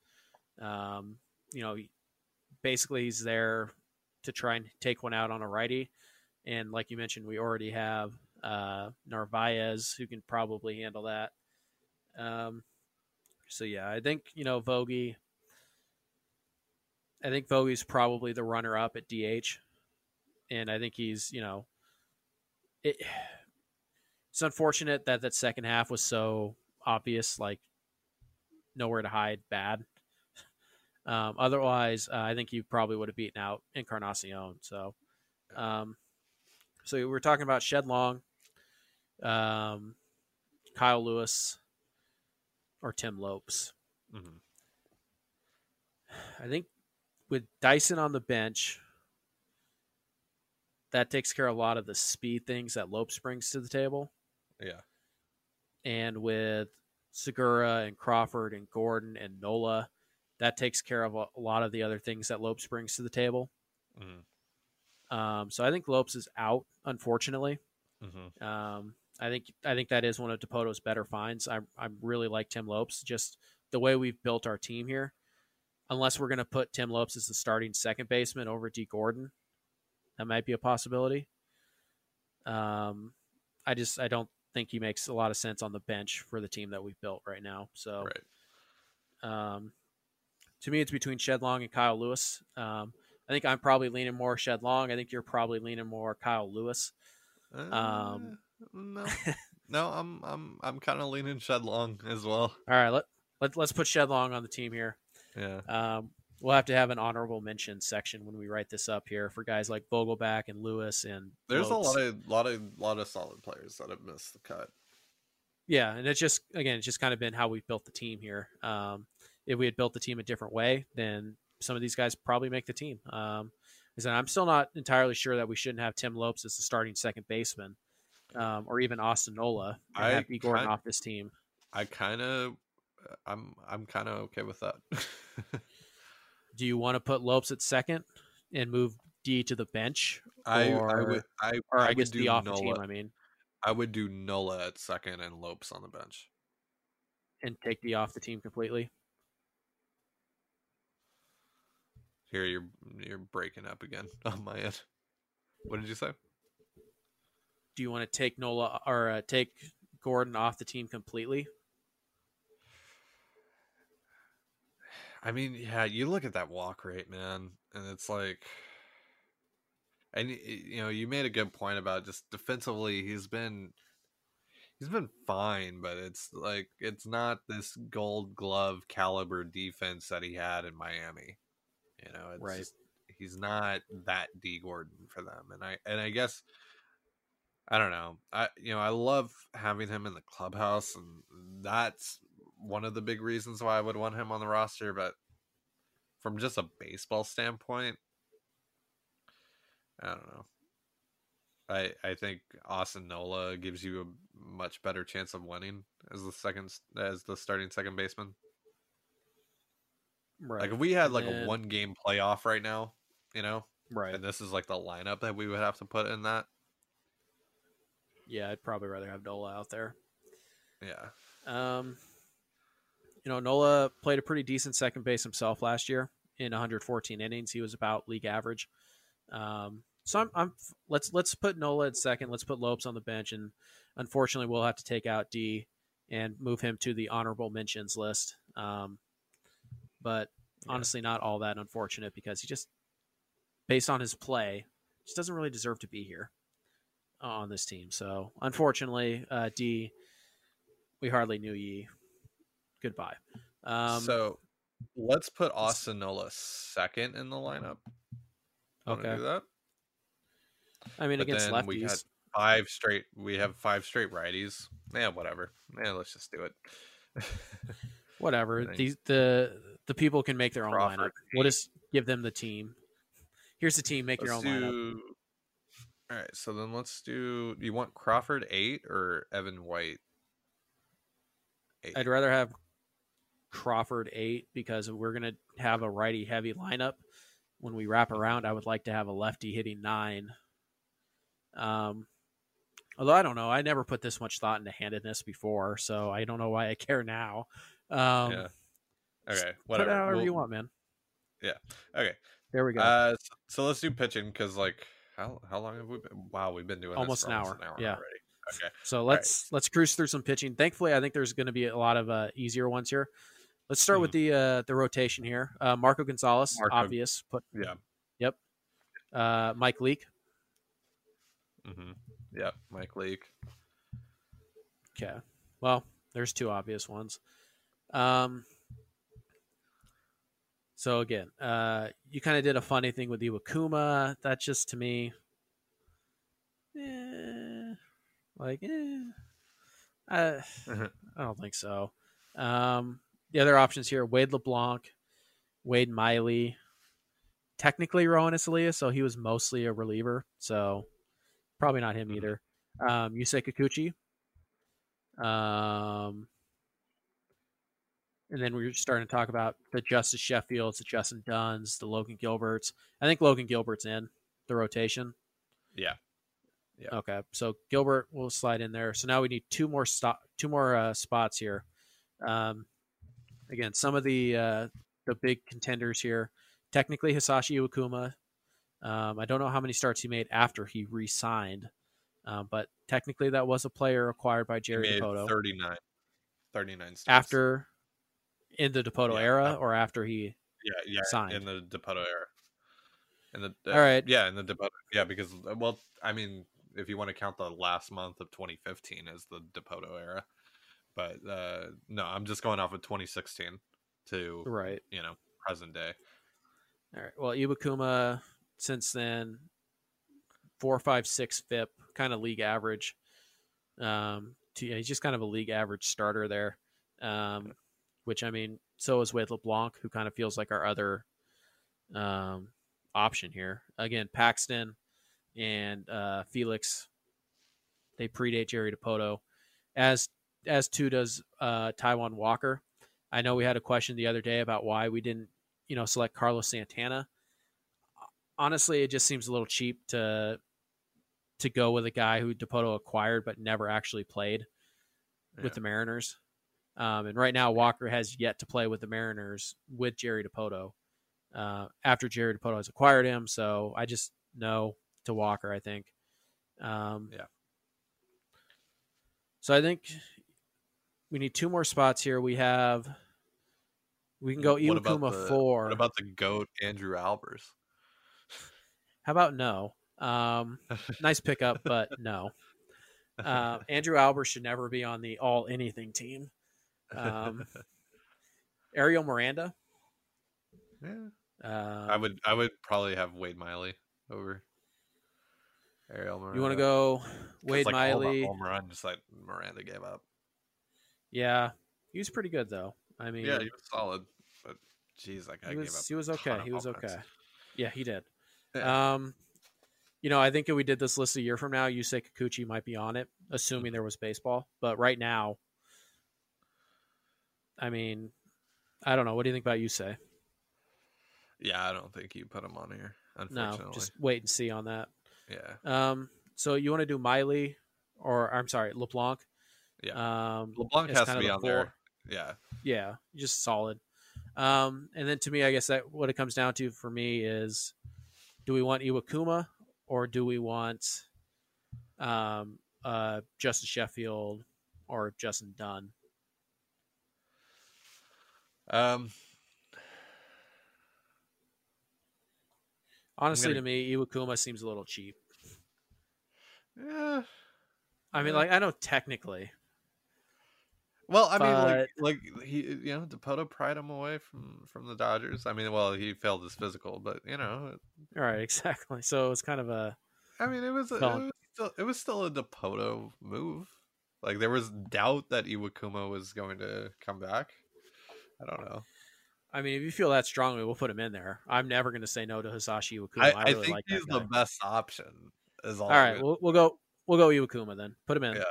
Um, you know, basically he's there to try and take one out on a righty. And like you mentioned, we already have uh, Narvaez who can probably handle that. Um, so yeah, I think you know Vogie. I think Vogie's probably the runner up at DH, and I think he's you know, it. It's unfortunate that that second half was so obvious, like nowhere to hide, bad. Um, otherwise, uh, I think you probably would have beaten out Encarnacion. So, um, so we are talking about Shed Long, um, Kyle Lewis, or Tim Lopes. Mhm. I think with Dyson on the bench, that takes care of a lot of the speed things that Lopes brings to the table. Yeah, and with Segura and Crawford and Gordon and Nola, that takes care of a, lot of the other things that Lopes brings to the table. Mhm. Um, so I think Lopes is out, unfortunately. Mhm. Um, I think I think that is one of Dipoto's better finds. I I really like Tim Lopes. Just the way we've built our team here. Unless we're going to put Tim Lopes as the starting second baseman over Dee Gordon, that might be a possibility. Um, I just I don't think he makes a lot of sense on the bench for the team that we've built right now. So, right. um, to me, it's between Shed Long and Kyle Lewis. Um, I think I'm probably leaning more Shed Long. I think you're probably leaning more Kyle Lewis. Um, Uh, no, no, I'm, I'm, I'm kind of leaning Shed Long as well. All right, let, let let's put Shed Long on the team here. Yeah, Um, we'll have to have an honorable mention section when we write this up here for guys like Vogelbach and Lewis and there's Lopes. a lot of, lot of, lot of solid players that have missed the cut. Yeah, and it's just again, it's just kind of been how we've built the team here. Um, if we had built the team a different way, then some of these guys probably make the team. Um, is that I'm still not entirely sure that we shouldn't have Tim Lopes as the starting second baseman, um, or even Austin Nola and I have Gordon kind- off this team. I kind of, I'm, I'm kind of okay with that. Do you want to put Lopes at second and move Dee to the bench, I, I Or- would, I, or I, would guess do Dee off the team? I mean, I would do Nola at second and Lopes on the bench. and take Dee off the team completely. Here, you're, you're breaking up again on my end. What did you say? Do you want to take Nola or uh, take Gordon off the team completely? I mean, yeah, you look at that walk rate, man, and it's like, and you know, you made a good point about just defensively, he's been, he's been fine, but it's like it's not this Gold Glove caliber defense that he had in Miami. You know, it's Right. just, he's not that Dee Gordon for them, and I and I guess. I don't know. I you know I love having him in the clubhouse, and that's one of the big reasons why I would want him on the roster. But from just a baseball standpoint, I don't know. I I think Austin Nola gives you a much better chance of winning as the second as the starting second baseman. Right. Like if we had like then- a one game playoff right now, you know, right. and this is like the lineup that we would have to put in that. Yeah, I'd probably rather have Nola out there. Yeah. Um, you know, Nola played a pretty decent second base himself last year in 114 innings. He was about league average. Um, so I'm, I'm let's let's put Nola at second. Let's put Lopes on the bench, and unfortunately, we'll have to take out Dee and move him to the honorable mentions list. Um, but honestly, not all that unfortunate because he just, based on his play, just doesn't really deserve to be here on this team. So unfortunately, uh, Dee, we hardly knew ye. Goodbye. Um, so let's put Austin Nola second in the lineup. Wanna okay. do that? I mean, But against then we had lefties, five straight. We have five straight righties. Yeah, whatever. Yeah, let's just do it. whatever. These the the people can make their own Crawford, lineup. We'll just give them the team. Here's the team. Make your let's own lineup. All right, so then let's do. Do you want Crawford eight or Evan White? Eight. I'd rather have Crawford eight because we're gonna have a righty heavy lineup. When we wrap around, I would like to have a lefty hitting nine. Um, although I don't know, I never put this much thought into handedness before, so I don't know why I care now. Um, yeah. Okay. Put Whatever. it however We'll- you want, man. Yeah. Okay. There we go. Uh, so, so let's do pitching because like how how long have we been? Wow, we've been doing Almost an almost hour, an hour yeah. already. Okay. So let's let's cruise through some pitching. Thankfully, I think there's going to be a lot of uh, easier ones here. Let's start with the uh, the rotation here. Uh, Marco Gonzalez, Marco- obvious. Put Yeah. Yep. Uh, Mike Leake. Mm-hmm. Yep. Mike Leake. Okay. Well, there's two obvious ones. Um. So again, uh, you kind of did a funny thing with Iwakuma. That just to me, eh, like, eh, I, I don't think so. Um, the other options here: Wade LeBlanc, Wade Miley. Technically, Roenis Elias, so he was mostly a reliever, so probably not him Mhm. either. Um, Yusei Kikuchi. Um, and then we're starting to talk about the Justus Sheffields, the Justin Dunns, the Logan Gilberts. I think Logan Gilbert's in the rotation. Yeah. Yeah. Okay, so Gilbert will slide in there. So now we need two more stop, two more uh, spots here. Um, again, some of the uh, the big contenders here. Technically, Hisashi Iwakuma. Um, I don't know how many starts he made after he re-signed, um, but technically that was a player acquired by Jerry made 39. 39 starts. after in the Dipoto Yeah, era or after he. yeah, yeah, signed. in the Dipoto era. In the uh, All right. yeah, in the Dipoto yeah, because uh, well, I mean, if you want to count the last month of 2015 as the Dipoto era, but uh no, I'm just going off of 2016 to Right. you know present day. All right. Well, Iwakuma since then four, five, six FIP, kind of league average. Um, to, yeah, he's just kind of a league average starter there. Um, which I mean, so is Wade LeBlanc, who kind of feels like our other um, option here. Again, Paxton and uh, Felix, they predate Jerry Dipoto, as as too does uh, Taijuan Walker. I know we had a question the other day about why we didn't, you know, select Carlos Santana. Honestly, it just seems a little cheap to to go with a guy who Dipoto acquired but never actually played Yeah. with the Mariners. Um, and right now, Walker has yet to play with the Mariners with Jerry Dipoto. uh, after Jerry Dipoto has acquired him. So I just know to Walker, I think. Um, Yeah. So I think we need two more spots here. We have we can go Iwakuma the- four. What about the goat Andrew Albers? How about no? Um, nice pickup, but no. Uh, Andrew Albers should never be on the all anything team. Um, Ariel Miranda. yeah, Uh, I would I would probably have Wade Miley over Ariel Miranda. you want to go Wade like, Miley? home run, just like Miranda gave up. Yeah, he was pretty good though. I mean, Yeah, he was solid, but geez, that guy he gave was up. he was okay. He was runs. okay. Yeah, he did. Yeah. Um, you know, I think if we did this list a year from now, Yusei Kikuchi might be on it, assuming there was baseball. But right now, I mean, I don't know. What do you think about Yusei? Yeah, I don't think you put him on here. Unfortunately, No, just wait and see on that. yeah, Um, so you want to do Miley, or I'm sorry, LeBlanc? yeah. Um, LeBlanc has to be on four. there. Yeah, Yeah, just solid. Um, and then to me, I guess that what it comes down to for me is, do we want Iwakuma or do we want um, uh, Justin Sheffield or Justin Dunn? Um, Honestly, gonna- to me, Iwakuma seems a little cheap. yeah. I mean, Yeah. like I know technically, Well, I mean, like, like he, you know, Dipoto pried him away from from the Dodgers. I mean, well, he failed his physical, but you know, all right, exactly. So it's kind of a I mean, it was, a, it was still it was still a Dipoto move. Like there was doubt that Iwakuma was going to come back. I don't know. I mean, if you feel that strongly, we'll put him in there. I'm never going to say no to Hisashi Iwakuma. I, I, I, really think like he's the best option. Is all. Right, we'll, we'll go. We'll go Iwakuma then. Put him in. Yeah.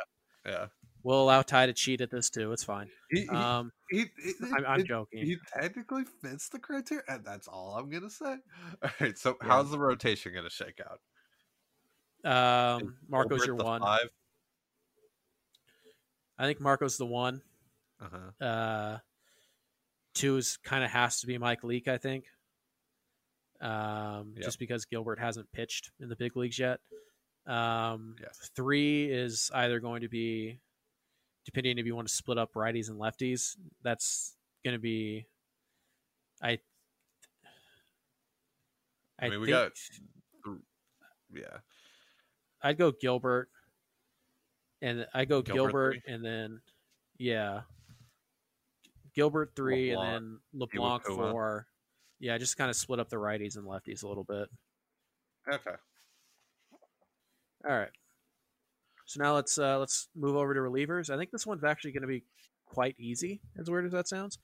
yeah. We'll allow Ty to cheat at this too. It's fine. He, Um, he, he- I'm, I'm joking. he technically fits the criteria, and that's all I'm gonna say. All right, so Yeah. how's the rotation gonna shake out? Um, Marco's your one. Five. I think Marco's the one. Uh-huh. Uh, two is kind of has to be Mike Leake. I think. Um, Yep. just because Gilbert hasn't pitched in the big leagues yet. Um, Yeah. three is either going to be, depending if you want to split up righties and lefties, that's going to be, I. I I, mean, we got- Yeah. I'd go Gilbert, and I go Gilbert Gilbert, and then yeah, Gilbert three, LeBlanc, and then LeBlanc Iwakuma. four. Yeah, just kind of split up the righties and lefties a little bit. Okay. All right. So now let's uh, let's move over to relievers. I think this one's actually going to be quite easy. As weird as that sounds,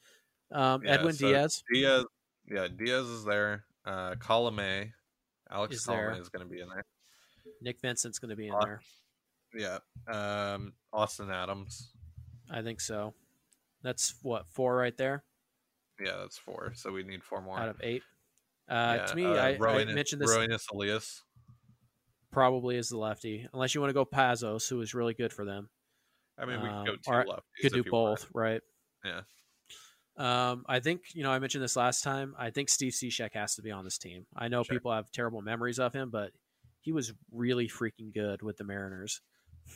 um, Yeah, Edwin so Diaz Diaz. Yeah, Diaz is there. Uh, Colome, Alex Is Colome there. is going to be in there. Nick Vincent's going to be in Aw- there. Yeah. Um, Austin Adams. I think so. That's what four right there Yeah, that's four. So we need four more. out of eight. Uh, Yeah, to me, uh, I, I mentioned this Roenis Elias. probably is the lefty, unless you want to go Pazos, who is really good for them. I mean, we could go Um, two lefties. Could do if you want. both, right? Yeah. Um, I think you know I mentioned this last time. I think Steve Cishek has to be on this team. I know Sure. people have terrible memories of him, but he was really freaking good with the Mariners.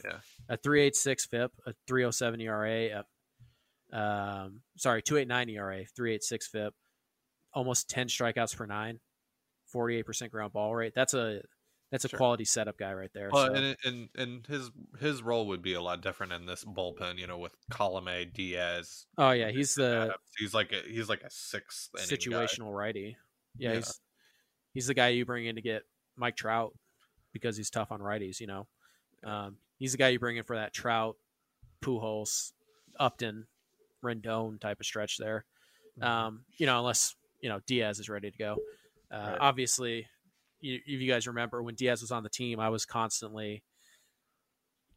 Yeah. A three eight six FIP, a three oh seven ERA, a, um, sorry, two eight nine ERA, three eight six FIP, almost ten strikeouts per nine, forty eight percent ground ball rate. That's a that's a Sure. quality setup guy right there. Well, so- and, and and his his role would be a lot different in this bullpen. You know, with Colome, Diaz. oh yeah, he's the Adams. He's like a he's like a sixth inning guy. situational righty. Yeah, Yeah. he's he's the guy you bring in to get Mike Trout because he's tough on righties. You know, um, he's the guy you bring in for that Trout, Pujols, Upton, Rendon type of stretch there. Mm-hmm. Um, you know, unless you know Diaz is ready to go. Uh, Right. Obviously, you, if you guys remember when Diaz was on the team, I was constantly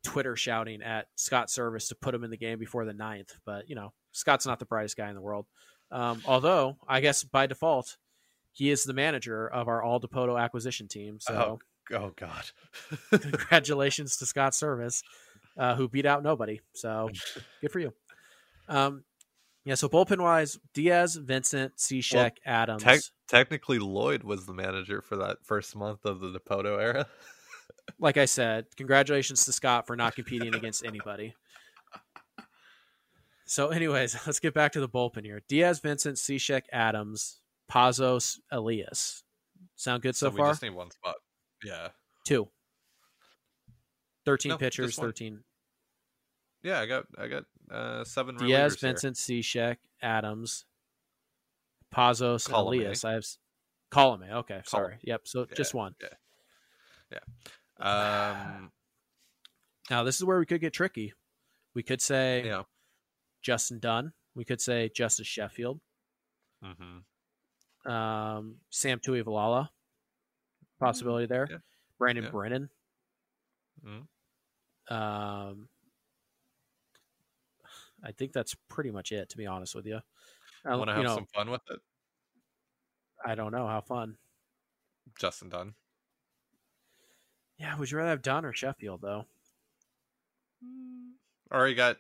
Twitter shouting at Scott Servais to put him in the game before the ninth. But you know, Scott's not the brightest guy in the world. Um, although I guess by default, he is the manager of our All Dipoto acquisition team. So Oh God. congratulations to Scott Servais, uh, who beat out nobody. So good for you. Um, yeah. So bullpen wise, Diaz, Vincent, Cishek, Adams. Tec- technically, Lloyd was the manager for that first month of the Dipoto era. like I said, congratulations to Scott for not competing against anybody. So, anyways, let's get back to the bullpen here. Diaz, Vincent, Cishek, Adams, Pazos, Elias. Sound good so, we far? just need one spot. Yeah. Two. 13 No, pitchers, 13. Yeah, I got I got uh seven Diaz. Vincent, Cishek, Adams, Pazos, and Colome. Elias. I have Colome. Okay, sorry. Yep. So Yeah, just one. Yeah. Um Now this is where we could get tricky. We could say yeah. Justin Dunn. We could say Justus Sheffield. hmm Um, Sam Tuivailala. Possibility there. yeah. Brandon Yeah. Brennan. Mhm. Um, I think that's pretty much it. To be honest with you, I, Want to have know, some fun with it? I don't know how fun. Justin Dunn. Yeah, would you rather have Dunn or Sheffield though? Or you got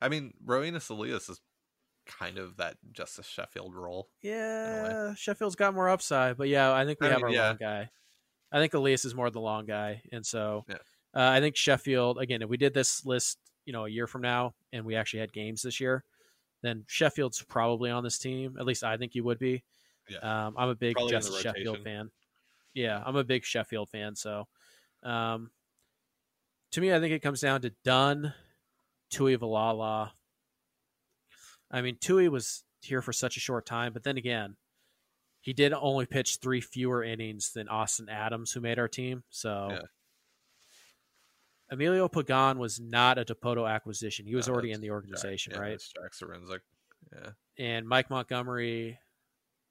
I mean, Roenis Elias is kind of that Justus Sheffield role. Yeah, Sheffield's got more upside, but yeah, I think we I have mean, our yeah. one guy. I think Elias is more the long guy, and so Yeah. uh, I think Sheffield. Again, if we did this list, you know, a year from now, and we actually had games this year, then Sheffield's probably on this team. At least I think you would be. Yeah. Um, I'm a big Probably Justin Sheffield fan. Yeah, I'm a big Sheffield fan. So, um, to me, I think it comes down to Dunn, Tuivailala. I mean, Tui was here for such a short time, but then again, he did only pitch three fewer innings than Austin Adams, who made our team. So, Yeah. Emilio Pagan was not a Dipoto acquisition. He was No, already in the organization, Jack, yeah, right? Jack Zduriencik. Yeah. And Mike Montgomery,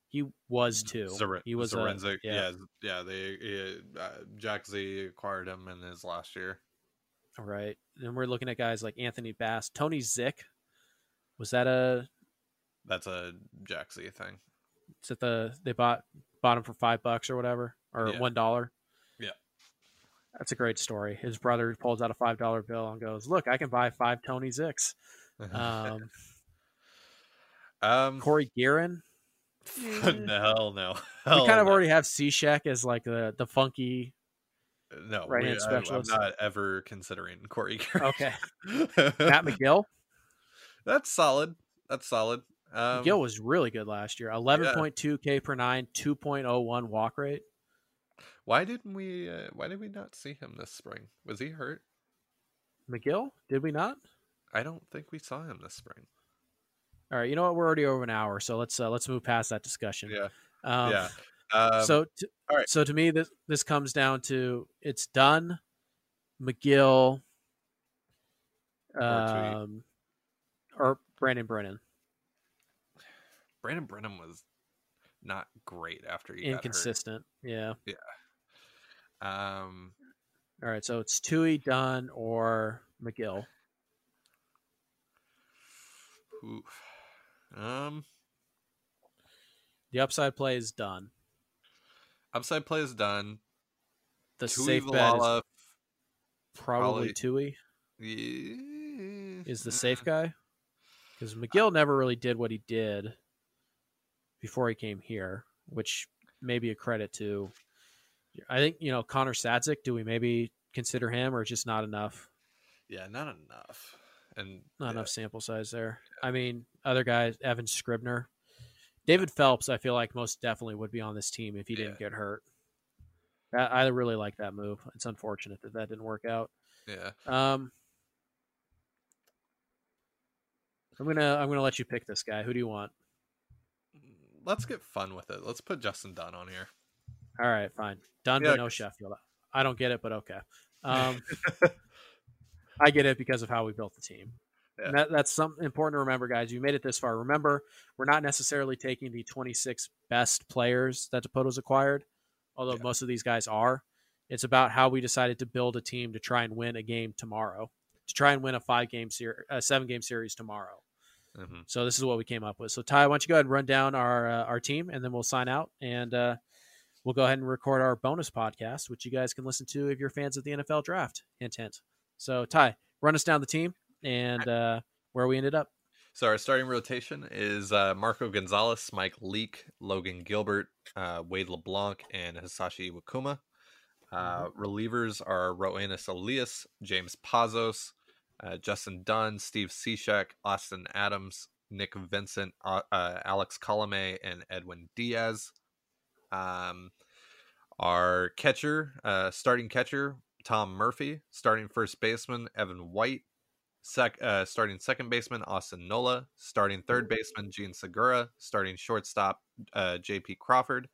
he was too. Zoren- he was a- Zduriencik. yeah. yeah, yeah. They uh, Jack Z acquired him in his last year. Right. And we're looking at guys like Anthony Bass, Tony Zych. Was that a That's a Jack Z thing. is it the they bought bought him for five bucks or whatever? Or Yeah. one dollar? That's a great story. His brother pulls out a five dollar bill and goes, Look, I can buy five Tony Zychs. Um um, Corey Gearrin. no, hell no. we Hell kind of no. already have C-Shack as like the the funky no. right-hand we- I- I'm not ever considering Corey. Okay. Matt Magill. That's solid. That's solid. Um, McGill was really good last year. Eleven point two K per nine, two point oh one walk rate. Why didn't we? Uh, why did we not see him this spring? Was he hurt? Magill, did we not? I don't think we saw him this spring. All right, you know what? We're already over an hour, so let's uh, let's move past that discussion. Yeah. Um, yeah. Um, so, to, all right. so to me, this this comes down to it's Dunn. Magill, um, or Brandon Brennan, Brandon Brennan was not great after he inconsistent. Yeah. hurt. Um, All right, so it's Tui, Dunn, or Magill. who, um, The upside play is Dunn. upside play is Dunn. The Tui safe bet is probably probably- Tui yeah, is the safe guy because Magill never really did what he did before he came here, which may be a credit to. I think you know Connor Sadzeck. Do we maybe consider him, or just not enough? Yeah, not enough. And Not yeah, enough sample size there. I mean, other guys, Evan Scribner, David Phelps. I feel like most definitely would be on this team if he didn't Yeah. get hurt. I, I really like that move. It's unfortunate that that didn't work out. Yeah. Um, I'm gonna I'm gonna let you pick this guy. Who do you want? Let's get fun with it. Let's put Justin Dunn on here. All right, fine. Done, Yeah, but no Sheffield. I don't get it, but okay. Um, I get it because of how we built the team. And that, that's something important to remember, guys. You made it this far. Remember, we're not necessarily taking the 26 best players that Dipoto's acquired, although Yeah. most of these guys are. It's about how we decided to build a team to try and win a game tomorrow, to try and win a five game series, a seven game series tomorrow. Mhm. So this is what we came up with. So Ty, why don't you go ahead and run down our uh, our team, and then we'll sign out, and uh, we'll go ahead and record our bonus podcast, which you guys can listen to if you're fans of the NFL draft. Hint, hint. So Ty, run us down the team and uh, where we ended up. So our starting rotation is uh, Marco Gonzalez, Mike Leake, Logan Gilbert, uh, Wade LeBlanc, and Hisashi Iwakuma. Uh, Relievers are Roenis Elias, James Pazos, uh, Justin Dunn, Steve Cishek, Austin Adams, Nick Vincent, uh, uh, Alex Colome, and Edwin Diaz. Um, our catcher, uh, starting catcher, Tom Murphy, starting first baseman, Evan White, Sec, uh, starting second baseman Austin Nola, starting third baseman Jean Segura, starting shortstop uh, J.P. Crawford,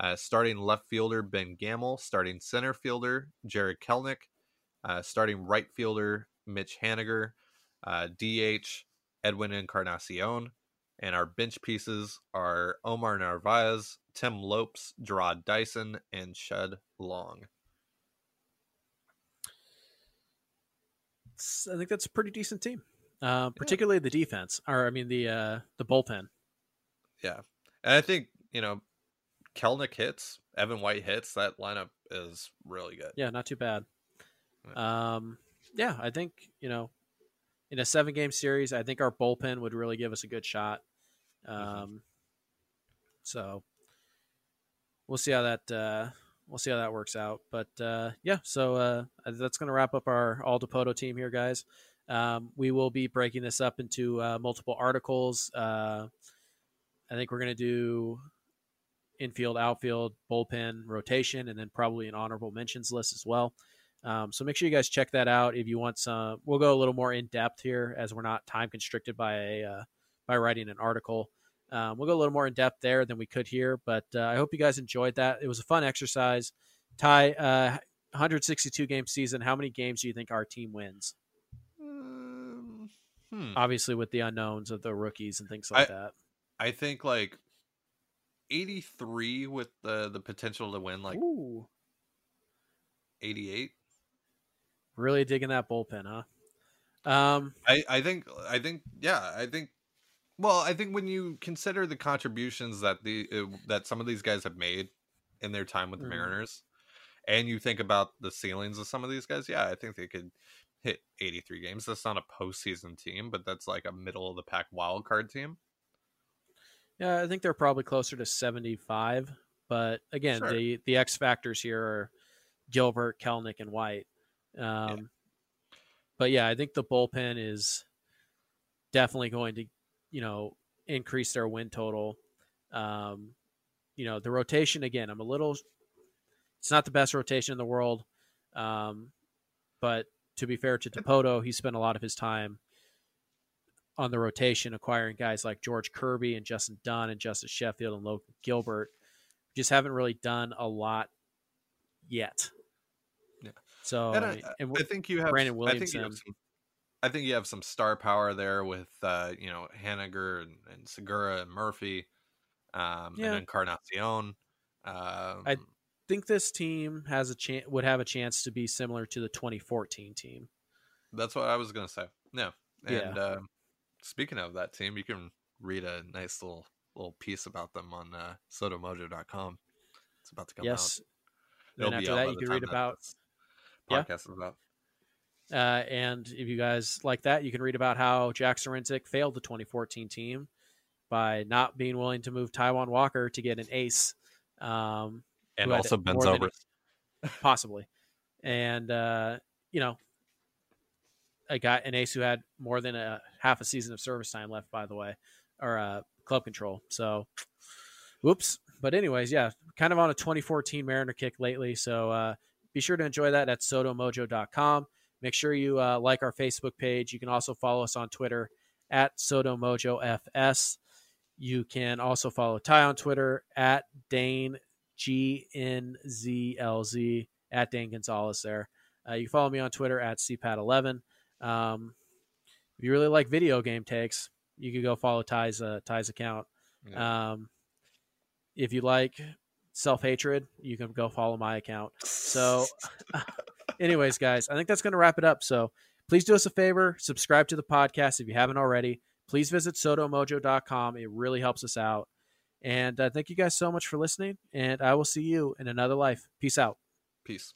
uh, starting left fielder Ben Gamel, starting center fielder Jarred Kelenic, uh, starting right fielder Mitch Haniger, uh, DH Edwin Encarnacion, and our bench pieces are Omar Narvaez, Tim Lopes, Jarrod Dyson, and Shed Long. I think that's a pretty decent team, uh, particularly the defense, or I mean the uh, the bullpen. Yeah. And I think, you know, Kelenic hits, Evan White hits, that lineup is really good. Yeah, not too bad. Um, yeah, I think you know, in a seven game series, I think our bullpen would really give us a good shot. Um, so we'll see how that uh, we'll see how that works out. But uh, yeah, so uh, that's going to wrap up our all Dipoto team here, guys. Um, we will be breaking this up into uh, multiple articles. Uh, I think we're going to do infield, outfield, bullpen, rotation, and then probably an honorable mentions list as well. Um, so make sure you guys check that out if you want some. We'll go a little more in depth here as we're not time constricted by a uh, by writing an article. Um, we'll go a little more in depth there than we could here, but uh, I hope you guys enjoyed that. It was a fun exercise. Ty, uh, 162 game season. How many games do you think our team wins? Um, hmm. Obviously, with the unknowns of the rookies and things like I- that. I think like 83 with the the potential to win like Ooh, 88. really digging that bullpen, huh? Um, I I think I think yeah, I think well, I think when you consider the contributions that the uh, that some of these guys have made in their time with the Mhm. Mariners and you think about the ceilings of some of these guys, yeah, I think they could hit 83 games. That's not a postseason team, but that's like a middle of the pack wild card team. Yeah, I think they're probably closer to 75. But again, Sure. the the X factors here are Gilbert, Kelenic, and White. Um, But yeah, I think the bullpen is definitely going to, you know, increase their win total. Um, you know, the rotation again, I'm a little. It's not the best rotation in the world, um, but to be fair to Dipoto, he spent a lot of his time on the rotation, acquiring guys like George Kirby and Justin Dunn and Justus Sheffield and Logan Gilbert. Just haven't really done a lot yet. Yeah. So and I I, mean, I think you have Brandon I think you have Williamson. some I think you have some star power there with uh, you know, Haniger and, and Segura and Murphy. Um Yeah. and Encarnacion. Um I- think this team has a chance would have a chance to be similar to the 2014 team. That's what I was gonna say. No. Yeah. And um, speaking of that team, you can read a nice little little piece about them on uh, sodomojo.com. It's about to come yes. out. Then It'll after that, you can read about this Yeah. podcast about. Uh, and if you guys like that, you can read about how Jack Zduriencik failed the 2014 team by not being willing to move Taijuan Walker to get an ace, um, And also Ben Zobrist. possibly. And, uh, you know, a guy, an ace who had more than a half a season of service time left, by the way, or uh, club control. So, whoops. But, anyways, yeah, kind of on a 2014 Mariner kick lately. So, uh, be sure to enjoy that at sodomojo.com. Make sure you uh, like our Facebook page. You can also follow us on Twitter at SodoMojoFS. You can also follow Ty on Twitter at Dane GNZLZ at Dane Gonzalez there. Uh, you follow me on Twitter at CPAT11. Um, if you really like video game takes, you could go follow Ty's uh, Ty's account. Yeah. Um, if you like self hatred, you can go follow my account. So, anyways, guys, I think that's going to wrap it up. So, please do us a favor, subscribe to the podcast if you haven't already. Please visit sodomojo.com. It really helps us out. And uh, thank you guys so much for listening. And I will see you in another life. Peace out. Peace.